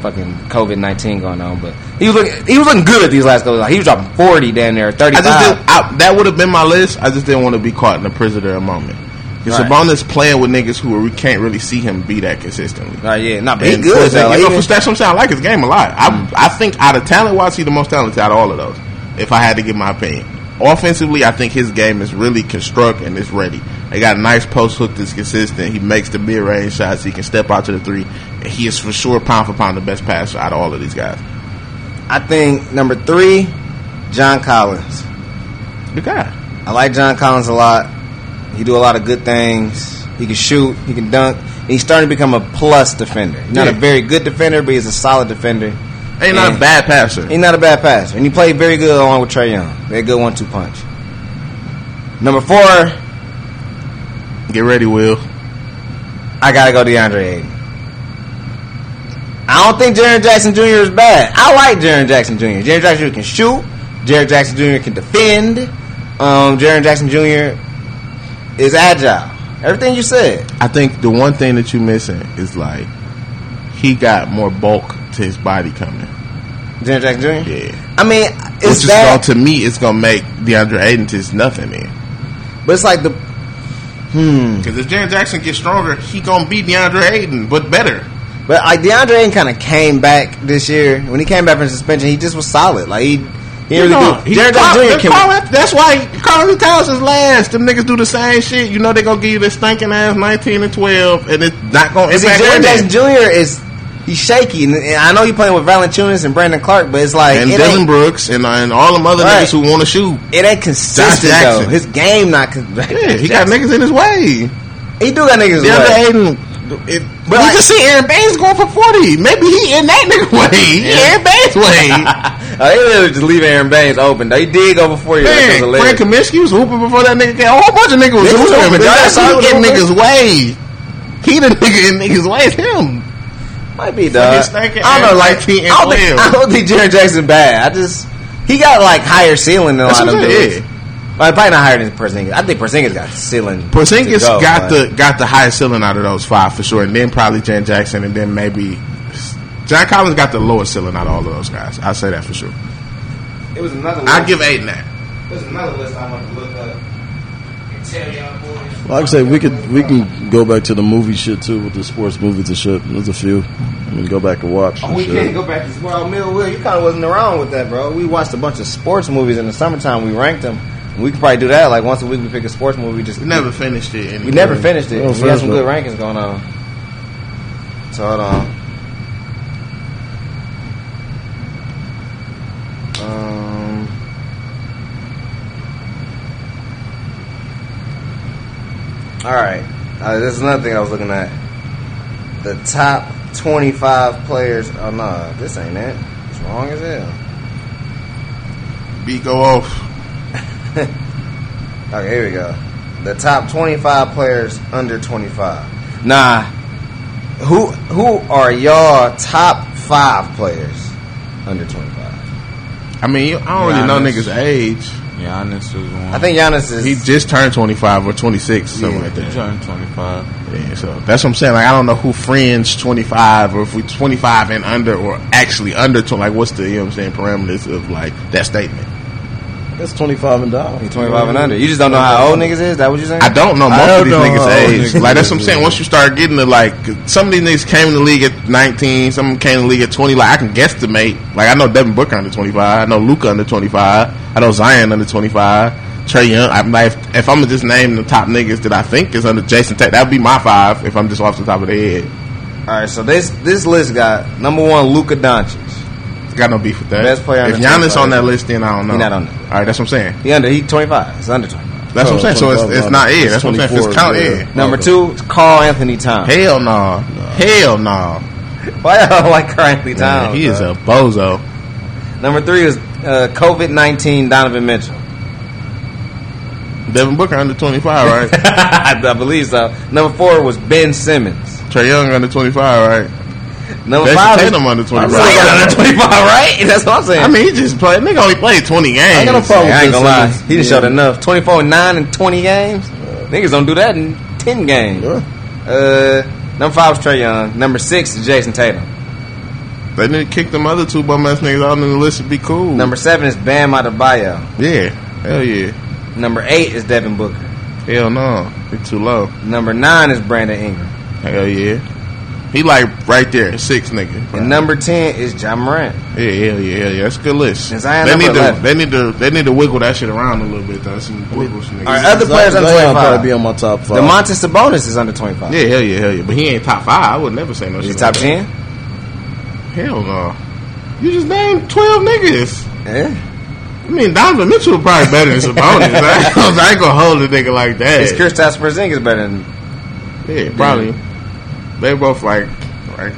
fucking COVID nineteen going on, but he was looking, he was looking good at these last couple. Like he was dropping forty down there, thirty I just didn't, that would have been my list. I just didn't want to be caught in the prisoner moment. Because Right. Sabonis playing with niggas who we can't really see him be that consistently. Oh yeah, not he good though. Like, you know, for what I'm saying. I like his game a lot. I I think out of talent wise, he's the most talented out of all of those. If I had to give my opinion, offensively, I think his game is really construct and it's ready. They got a nice post hook that's consistent. He makes the mid range shots. He can step out to the three. And he is for sure pound for pound the best passer out of all of these guys. I think number three, John Collins. Good guy. I like John Collins a lot. He do a lot of good things. He can shoot. He can dunk. And he's starting to become a plus defender. He's not a very good defender, but he's a solid defender. Ain't not a bad passer. He's not a bad passer, and he played very good along with Trae Young. A good one-two punch. Number four, Get ready, Will. I gotta go DeAndre Ayton. I don't think Jaren Jackson Jr. is bad. I like Jaren Jackson Jr. Jaren Jackson Jr. can shoot. Jaren Jackson Jr. can defend. Um, Jaren Jackson Jr. is agile. Everything you said. I think the one thing that you missing is like he got more bulk to his body coming. Jaren Jackson Jr. Yeah. I mean, it's is that, going to me, it's gonna make DeAndre Ayton just nothing. Then but it's like the Hmm. Because if Jaren Jackson gets stronger, he gonna beat DeAndre Ayton, but better. But like DeAndre Ayton kind of came back this year. When he came back from suspension, he just was solid. Like he, he You really know, do. Jared Jr. Carl- that's why Karl Towns is last. Them niggas do the same shit. You know they gonna give you this stinking ass nineteen and twelve, and it's not gonna impact Jared. Jr. is he's shaky, and, I know he playing with Valanciunas and Brandon Clarke, but it's like and it, Dillon Brooks and, uh, and all them other Right. niggas who want to shoot. it ain't consistent though. His game not. Con- Yeah, he got niggas in his way. He do got niggas. The other Aiden, it, but we like- just see Aron Baynes going for forty. Maybe he in that nigga way. He Aron Baynes way. [LAUGHS] [LAUGHS] Oh, they literally just leave Aron Baynes open. They He did go before you. Man, Frank Kaminsky was hooping before that nigga came. A whole bunch of niggas was hooping, hooping. that's was he in hooping. niggas' way. He the [LAUGHS] nigga in niggas' way. It's him. Might be dog. I don't know. Like ass 19 and I don't, think, 12. I don't think Jared Jackson bad. I just he got like higher ceiling than a That's lot of dudes. Well, probably not higher than Porzingis. I think Porzingis got ceiling. Porzingis go, got but- the got the highest ceiling out of those five for sure, and then probably Jan Jackson, and then maybe John Collins got the lowest ceiling out of all of those guys. I say that for sure. It was another. I give Aiden that. There's another list I want to look up and tell y'all boys. Like I say, we could we can go back to the movie shit too with the sports movies and shit. There's a few. I mean, go back and watch. Oh, we shit. can't go back to well, Mill Will. You kind of wasn't around with that, bro. We watched a bunch of sports movies in the summertime. We ranked them. We could probably do that. Like once a week, we pick a sports movie. Just We never finished it. We never finished it. We got first some one. good rankings going on. So hold on. All right. Uh, this is another thing I was looking at. The top twenty-five players. Oh no, this ain't it. It's wrong as hell. Beat go off. [LAUGHS] Okay, here we go. The top 25 players under 25. Nah. Who who are y'all top 5 players under 25? I mean, I don't really know niggas' age. Giannis was one. I think Giannis is He just turned twenty five or twenty six, something Yeah. like he that. turned 25. Yeah, so that's what I'm saying. Like, I don't know who fringe 25 or if we 25 and under or actually under 20. Like, what's the, you know what I'm saying, parameters of like that statement? That's 25 and down. He 25 and under. You just don't know how old niggas is? That what you saying? I don't know I most don't of these know niggas' age. niggas Like, that's what I'm saying. Once you start getting to like, some of these niggas came in the league at 19, some of them came in the league at 20. Like, I can guesstimate. Like, I know Devin Booker under 25. I know Luka under 25. I know Zion under 25. Trae Young. I'm like, if, if I'm just naming the top niggas that I think is under Jason Tate, that would be my five if I'm just off the top of the head. All right, so this this list got number 1 Luka Doncic. Got no beef with that. Best player If Giannis 25. on that list, then I don't know. He not on. All right, that's what I'm saying. He under he 25. It's under 25. That's what I'm saying. So it's, it's not air. That's what I'm saying. It's count yeah. air. Number 2 is Karl-Anthony Towns. Hell no. Hell no. Why y'all like Karl-Anthony Towns? Man, he is bro? a bozo. Number 3 is uh, COVID-19 Donovan Mitchell. Devin Booker under 25, right? [LAUGHS] I believe so. Number 4 was Ben Simmons. Trae Young under 25, right? Number Jayson five Tatum is, under 25. So under 25, right? That's what I'm saying. I mean, he just played. Nigga only played 20 games. I got no problem I ain't gonna lie. He done Yeah. showed enough. 24 9 and 20 games. Niggas don't do that in 10 games. Yeah. Uh, number 5 is Trae Young. Number 6 is Jayson Tatum. They need to kick them other two bum ass niggas out on the list and be cool. Number 7 is Bam Adebayo. yeah. Hell yeah. Number 8 is Devin Booker. Hell no. He too low. Number 9 is Brandon Ingram. Hell yeah. He like right there, six nigga. And number 10 is Ja Morant. Yeah, yeah, yeah, yeah. That's a good list. Zion They number need to 11. they need to they need to wiggle that shit around a little bit though. Some wiggle some niggas. All right, other players under 25. probably be on my top five. Domantas Sabonis is under 25. yeah, hell yeah, hell yeah. But he ain't top five. I would never say no Is he shit. top 10? that. Hell no. You just named twelve niggas. Yeah. I mean, Donovan Mitchell probably better than Sabonis. [LAUGHS] I, ain't gonna- I ain't gonna hold a nigga like that. Is Kristaps Porzingis better than Yeah, probably. They both like, like.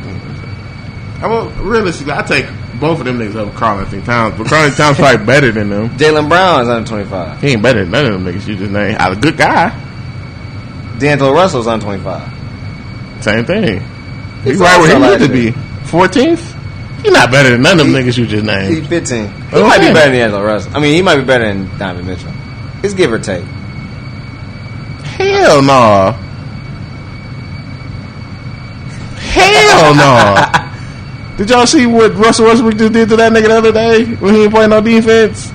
I mean, realistically, I take both of them niggas over Karl-Anthony Towns, but Karl-Anthony Towns probably better than them. Jaylen Brown is under 25. He ain't better than none of them niggas you just named. A good guy, D'Angelo Russell's under 25. same thing. He's He's right where he needs to be. Fourteenth. He's not better than none of them He- niggas you just named. He's 15. He Oh, might be better than D'Angelo Russell. I mean, he might be better than Donovan Mitchell. It's give or take. Hell no. Hell oh, no. Did y'all see what Russell Westbrook just did to that nigga the other day when he ain't playing no defense?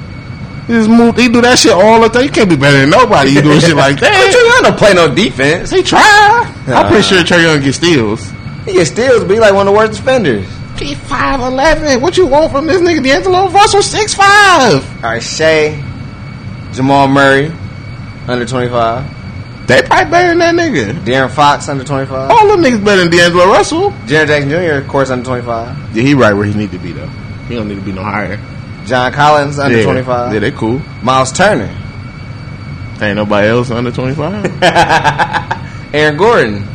He just moved. He do that shit all the time. You can't be better than nobody. You doing shit like But that. you don't play no defense. He try. I'm pretty sure Trae Young get steals. He gets steals, be like one of the worst defenders. He five eleven. What you want from this nigga? D'Angelo Russell six five. All right, Shai, Jamal Murray, under 25. They probably better than that nigga. De'Aaron Fox, under 25. All them niggas better than D'Angelo Russell. Jared Jackson Jr., of course, under 25. Yeah, he right where he need to be though. He don't need to be no higher. John Collins, under yeah. 25. Yeah, they cool. Myles Turner. Ain't nobody else under twenty five. [LAUGHS] Aaron Gordon.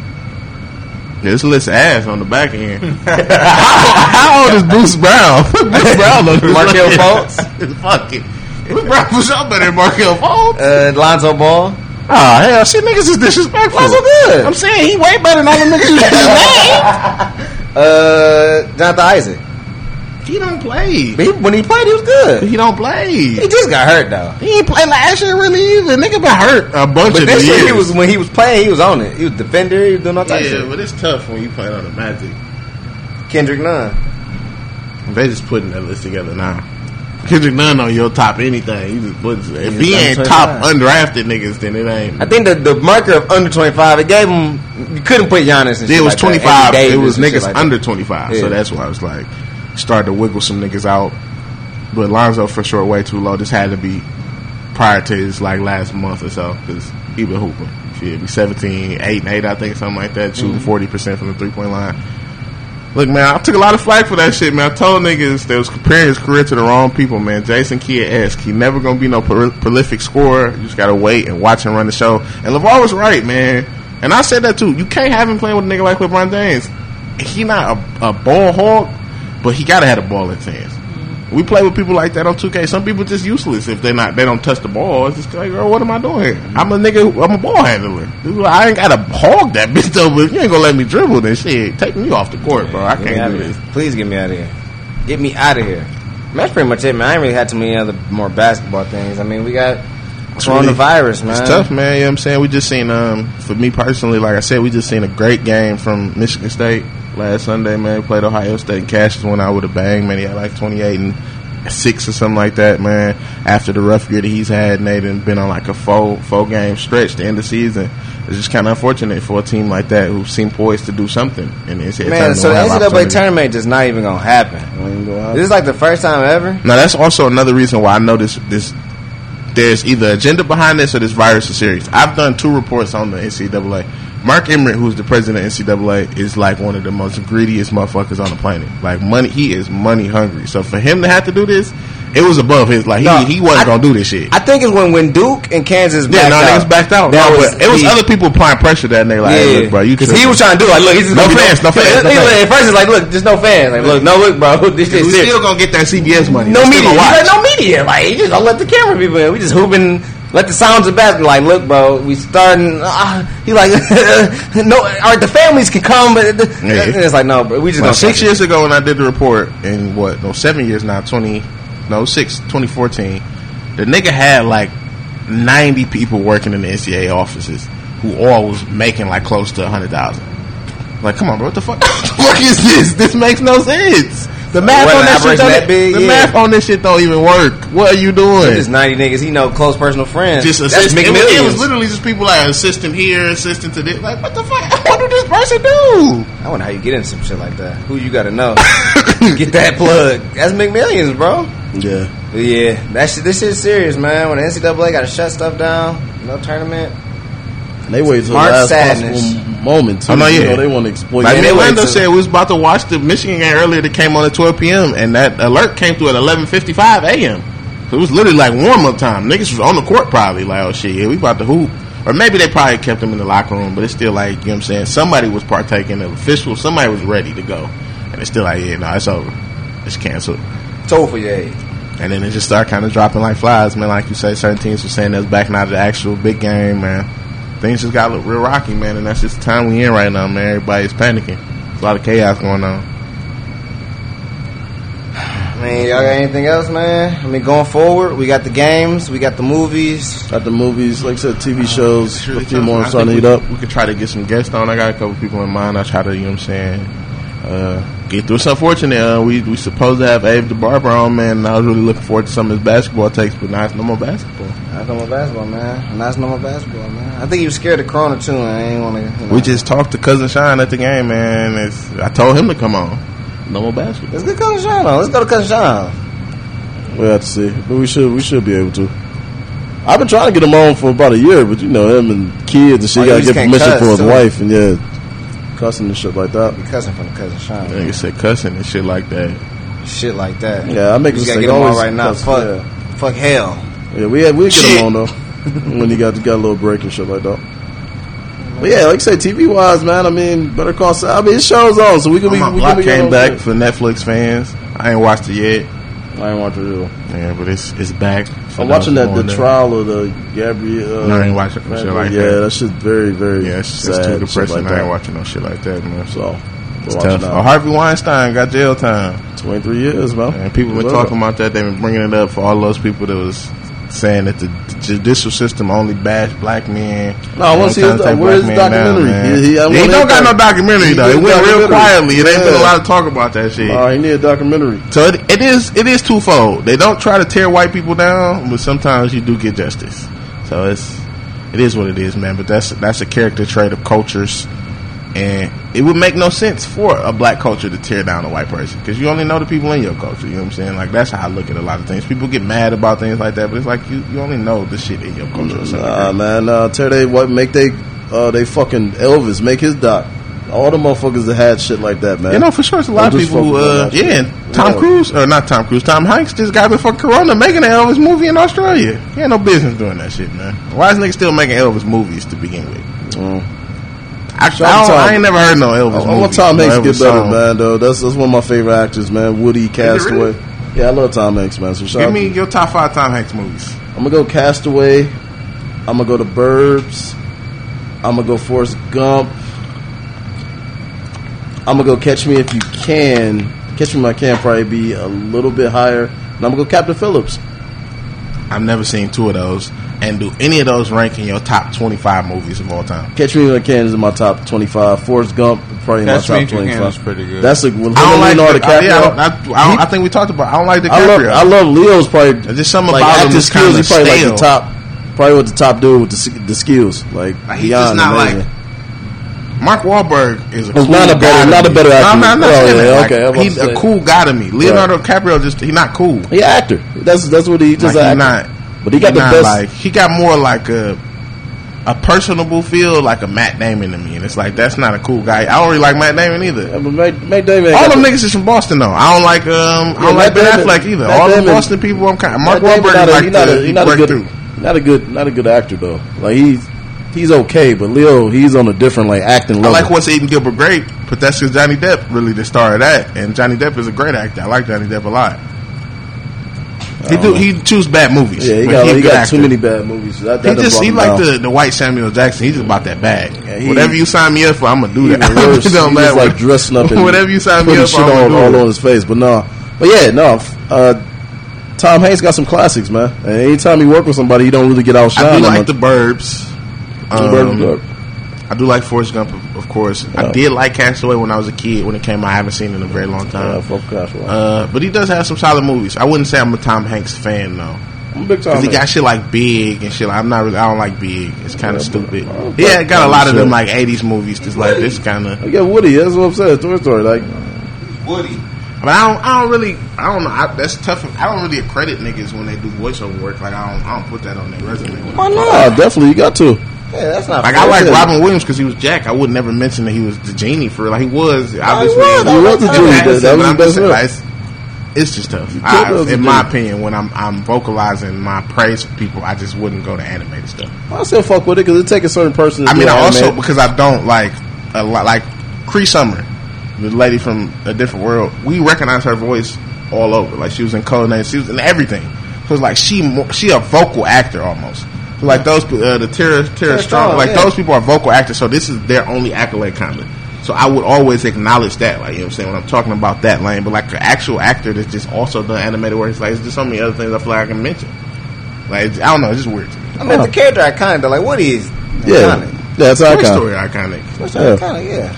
This list ass on the back end. [LAUGHS] how, how old is Bruce Brown? [LAUGHS] Bruce Brown this Markelle. Fultz. Fuck it. Bruce Brown for sure better than Markelle Fultz. Uh, Lonzo Ball. Oh hell, shit, niggas is disrespectful. Lonzo good. I'm saying he way better than all the niggas you just named. Uh, Jonathan Isaac. He don't play. But he, when he played, he was good. He don't play. He just got hurt, though. He ain't play last year really either. Nigga been hurt a bunch But of this years. year, he was, when he was playing, he was on it. He was defender. He was doing all types yeah, of shit. Yeah, but it's tough when you play on the Magic. Kendrick Nunn. They just putting that list together now. Kendrick Nunn on your top anything. You just if he ain't top undrafted niggas, then it ain't. I think the, the marker of under 25, it gave him, you couldn't put Giannis and shit it was like twenty five. It was niggas like under twenty five. So that's why I was like started to wiggle some niggas out. But Lonzo for sure way too low. This had to be prior to his like last month or so because he been hooping. Shit, be 17, 8 and 8, I think, something like that, shooting Mm-hmm. 40 percent from the three point line. Look, man, I took a lot of flack for that shit, man. I told niggas that was comparing his career to the wrong people, man. Jason Kidd esque. He never gonna be no pro- prolific scorer. You just gotta wait and watch him run the show. And LaVar was right, man. And I said that too. You can't have him playing with a nigga like LeBron James. He not a, a ball hog, but he gotta have the ball in his hands. We play with people like that on 2K. Some people just useless if they not they don't touch the ball. It's just like, girl, what am I doing here? I'm a nigga. I'm a ball handler. Dude, I ain't gotta hog that [LAUGHS] bitch though. But if you ain't gonna let me dribble, then shit, take me off the court, bro. I can't do this. Please get me out of here. Get me out of here. Man, that's pretty much it, man. I ain't really had too many other more basketball things. I mean, we got coronavirus, man. It's tough, man. You know what I'm saying? We just seen, um, for me personally, like I said, we just seen a great game from Michigan State last Sunday, man. We played Ohio State and Cassius went out with a bang, man. He had like 28 and six or something like that, man. After the rough year that he's had, and they done been on like a four, four game stretch to end the season. It's just kind of unfortunate for a team like that who seemed poised to do something. And it's Man, so the NCAA tournament just not even gonna happen. This is like the first time ever. Now that's also another reason why I know this this there's either agenda behind this or this virus is serious. I've done two reports on the NCAA. Mark Emmert, who's the president of NCAA, is like one of the most greediest motherfuckers on the planet. Like money, he is money hungry. So for him to have to do this, it was above his. Like he, No, he wasn't I- gonna do this shit. I think it's when when Duke and Kansas yeah, backed no, out. niggas backed out. That no, was but it was the- other people applying pressure that and they like, hey, look, bro, you because he was trying to do like, look, he's just No gonna be fans, no fans, no He- he- fans. At first, it's like, look, there's no fans. Like, look, no, look, bro, [LAUGHS] this shit we serious. still gonna get that CBS money. no We still media. He's like, no media. Like, he just don't let the camera people in. We just hooping. Let the sounds of basketball. Like, look, bro, we starting. Uh, he like, [LAUGHS] no, all right, the families can come, but the, Yeah. it's like, no, bro, we just Well, six years ago when I did the report, in what, no, seven years now, 20, no, six, 2014, the nigga had like 90 people working in the NCAA offices who all was making like close to 100,000. Like, come on, bro, what the fuck? [LAUGHS] what the fuck is this? This makes no sense. The math What, on that shit don't, that big? the Yeah. math on this shit don't even work. What are you doing? Just ninety niggas. He know close personal friends. Just That's assistant. It was, it was literally just people like assistant here, assistant to this. Like, what the fuck? What did this person do? I wonder how you get into some shit like that. Who you got to know? [LAUGHS] get that plug. That's McMillions, bro. Yeah. Yeah, that shit, this shit's serious, man. When the NCAA got to shut stuff down, no tournament. And they wait till the last Sadness. possible moment too. Oh, no, You know, they want to exploit. Like Yeah, it. they Orlando said, we was about to watch the Michigan game earlier that came on at 12 p.m. and that alert came through at 11:55 a.m. So it was literally like warm up time. Niggas was on the court probably like, oh shit, yeah, we about to hoop. Or maybe they probably kept them in the locker room, but it's still like, you know what I'm saying? Somebody was partaking, of official, somebody was ready to go. And it's still like, yeah, no, it's over. It's canceled. Told for your age. And then it just started kind of dropping like flies, man. Like you say, certain teams were saying that's backing out of the actual big game, man. Things just got look real rocky, man. And that's just the time we in right now, man. Everybody's panicking. There's a lot of chaos going on. I mean, y'all got anything else, man? I mean, going forward, we got the games, we got the movies. Got the movies, like I said, TV shows. It's really a few tough, more starting to think heat up. We could try to get some guests on. I got a couple people in mind. I try to, you know what I'm saying, uh, get through. It's unfortunate. Uh, we we supposed to have Abe the Barber on, man. And I was really looking forward to some of his basketball takes, but now it's no more basketball. That's no more basketball, man. That's no more basketball, man. I think he was scared of Corona too, and I ain't want to. You know. We just talked to cousin Sean at the game, man. It's, I told him to come on. No more basketball. let's get Cousin Sean on. Let's go to Cousin Sean. We have to see, but we should we should be able to. I've been trying to get him on for about a year, but you know him and kids and shit Oh, got to get permission cuss, for his too. wife and yeah, cussing and shit like that. Be cousin from the Cousin Sean. Nigga said cussing and shit like that. Shit like that. Yeah, I make You a just gotta mistake get him on right now. cuss, Fuck, yeah. fuck hell. Yeah, we had we get Shit. him on though [LAUGHS] when he got got a little break and shit like that. But yeah, like I said, TV wise, man. I mean, Better Call Saul. I mean, it shows on, so we can be. my we block can be came back for Netflix fans. I ain't watched it yet. I ain't watching it. Yeah, but it's it's back. I'm watching that the there. trial of the Gabrielle. Uh, no, I ain't watching no shit like yeah, that. that shit's very very Yeah, it's, sad. it's too depressing. like I ain't watching no shit like that, man. So It's tough. Oh. Harvey Weinstein got jail time. 23 years, man. And people been talking about that. They've been bringing it up for all those people that was saying that the judicial system only bash black men. No, I wanna see his- where's his men down, documentary? He- he- he don't got no documentary He though. It went real quietly. It ain't been a lot of talk about that shit. Uh, he need a documentary. So it, it is it is twofold. They don't try to tear white people down, but sometimes you do get justice. So it's it is what it is, man. But that's that's a character trait of cultures, and it would make no sense for a black culture to tear down a white person because you only know the people in your culture. You know what I'm saying? Like that's how I look at a lot of things. People get mad about things like that, but it's like you, you only know the shit in your culture. Nah, man. Uh, tear they what make they uh, they fucking Elvis make his doc. All the motherfuckers that had shit like that, man. You know, for sure, it's a lot I'm of people who, uh, yeah, and Tom Yeah. Cruise, or not Tom Cruise, Tom Hanks just got before Corona making an Elvis movie in Australia. He had no business doing that shit, man. Why is niggas still making Elvis movies to begin with? Mm. I, I, Shout don't- Tom- I ain't never heard no Elvis oh, I movie. want Tom no Hanks to Elvis get better, song. man. Though that's that's one of my favorite actors, man. Woody, Castaway. Yeah, I love Tom Hanks, man. So shout Give me to- your top five Tom Hanks movies. I'm gonna go Castaway. I'm gonna go to Burbs. I'm gonna go Forrest Gump. I'm gonna go Catch Me If You Can. Catch Me If I Can probably be a little bit higher. And I'm gonna go Captain Phillips. I've never seen two of those. And do any of those rank in your top 25 movies of all time? Catch Me If I Can is in my top 25. Forrest Gump probably in Catch my top If You 25. is pretty good. That's a with I don't like Leonardo the, I, DiCaprio. yeah, I, don't, I, I, don't, I think we talked about I don't like I love, DiCaprio. I love Leo's probably There's just something like about him that's skills. kind He's of probably stale. like the top, probably with the top dude with the, the skills. Like, Like, he's just not amazing. like Mark Wahlberg is a cool not a guy better- to not a me. better No, actor. I'm not, I'm not Oh, saying yeah, that. okay, Like, was he's a cool guy to me. Leonardo DiCaprio just he's not cool. He an actor. That's that's what he just Like, an he actor. not. But he got the best. Like he got more like a a personable feel, like a Matt Damon to me, and it's like that's not a cool guy. I don't really like Matt Damon either. Yeah, but Matt, Matt Damon. All them the- niggas is from Boston though. I don't like um I don't Yeah, like Matt Ben Damon- Affleck either. Matt All them Damon- Boston people, I'm kind. Mark Matt Wahlberg not is a- like he not the, a, he he not a good, through. not a good, not a good actor though. Like he's he's okay, but Leo he's on a different like acting I like what's eating Gilbert Grape, but that's because Johnny Depp really the star of that, and Johnny Depp is a great actor. I like Johnny Depp a lot. He do he choose bad movies. yeah, he got, he he got too many bad movies. That, He that done just he like down. the the white Samuel Jackson. He's just about that bag. Yeah, he- Whatever you sign me up for, I'm gonna do that. Worse, [LAUGHS] it don't he matter. like dressing up [LAUGHS] and whatever you sign me up for, I'm all, gonna all do on it. his face. But no, but yeah, no. Uh, Tom Hanks got some classics, man. And anytime he work with somebody, he don't really get I outshined. do that like the. Burbs. Um, Bird. I do like Forrest Gump, of of course. I did like Castaway when I was a kid. When it came out, I haven't seen it in a very long Yeah, time. fuck Castaway. Uh, but he does have some solid movies. I wouldn't say I'm a Tom Hanks fan though. I'm a big Tom. Cause he got shit like Big and shit. Like, I'm not really. I don't like Big. It's kind of Yeah, stupid. but- Yeah, got a lot of them like '80s movies. Just like this kind of. I get Woody. That's what I'm saying. Toy Story. Like, Woody. But I don't. I don't really. I don't know. I, that's tough. I don't really accredit niggas when they do voiceover work. Like I don't. I don't put that on their resume. Why oh, not? definitely, you got to. Yeah, that's not. Like. I like Yeah. Robin Williams because he was Jack. I would never mention that he was the genie for. Like he was obviously. was. He was the genie. That- that was the best saying, like, it's, it's just tough. I, in my opinion, when I'm I'm vocalizing my praise for people, I just wouldn't go to animated stuff. I still fuck with it because it takes a certain person. To I mean, I also because I don't like a lot like Cree Summer, the lady from a different world. We recognize her voice all over. Like she was in Codename, she was in everything. So it's like she she a vocal actor almost. So like those uh, the Tara Tara Tara Strong, Strong, like yeah. those people are vocal actors. So this is their only accolade kind of. So I would always acknowledge that, like you know what I'm saying when I'm talking about that lane. But like an actual actor that's just also done animated work, it's like it's just so many other things I feel like I can mention. Like it's- I don't know, it's just weird to me. I mean, the character iconic though. Like Woody is Yeah, iconic. yeah, it's Toy iconic. Story iconic. What's Yeah. iconic? Yeah.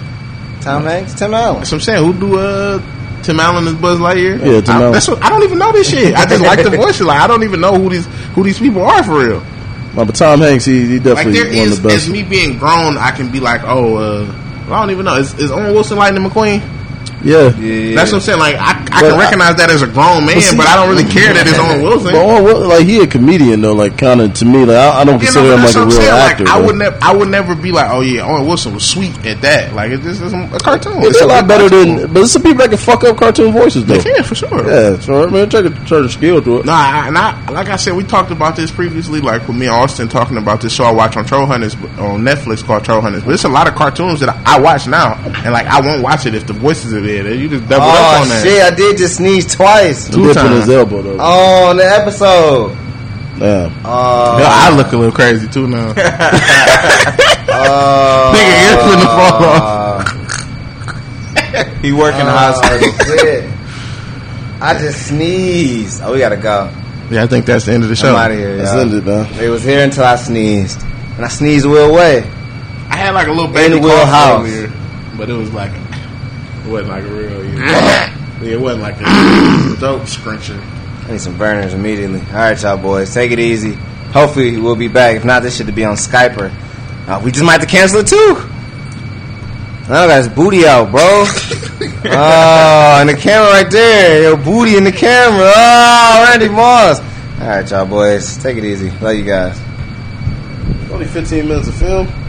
Tom Hanks, Tim Allen. That's what I'm saying. Who do uh Tim Allen is Buzz Lightyear? Yeah, Tim I, Allen. That's what, I don't even know this shit. I just like the voices. Like I don't even know who these who these people are for real. But Tom Hanks, he, he Like definitely there one is of the best. as me being grown, I can be like, oh, uh, I don't even know. Is, is Owen Wilson Lightning McQueen? Yeah, Yeah, That's what I'm saying. Like I, I But can I- recognize that as a grown man, see- but I don't really care that it's Owen Wilson. But Owen Wil- like he a comedian though, like kind of to me, like I, I don't You consider know, him like a what I'm real saying. actor. Like, I would never, I would never be like, oh yeah, Owen Wilson was sweet at that. Like it's just it's a cartoon. It's a lot better than, but there's some people that can fuck up cartoon voices though. Yeah, for sure. Yeah, so I mean, take a certain skill to it. No, I, and I, like I said, we talked about this previously, like with me and Austin talking about this show I watch on Troll Hunters on Netflix called Troll Hunters. But it's a lot of cartoons that I, I watch now, and like I won't watch it if the voices are there. You just double up Oh on that. shit! I did just sneeze twice. The dip in times. his elbow though. Oh, on the episode. Yeah. Uh, oh, Hell, I look a little crazy too now. oh, [LAUGHS] Nigga, ear finna uh, fall off. [LAUGHS] He work in the hospital. [LAUGHS] Shit. I just sneezed. Oh, we gotta go. Yeah, I think that's the end of the show. I'm out of here. Let's y'all. end it. It was here until I sneezed, and I sneezed Will way. I had like a little baby In Will cough House. earlier, but it was like it wasn't like a real. You know, [LAUGHS] yeah, it wasn't like a [LAUGHS] dope scruncher. I need some burners immediately. All right, y'all boys, take it easy. Hopefully we'll be back. If not, this should be on Skyper. Uh, we just might have to cancel it too. Oh, got his booty out, bro. oh, [LAUGHS] and the camera right there. Yo, booty in the camera. Oh, Randy Moss. All right, y'all boys, take it easy. Love you guys. Only 15 minutes of film.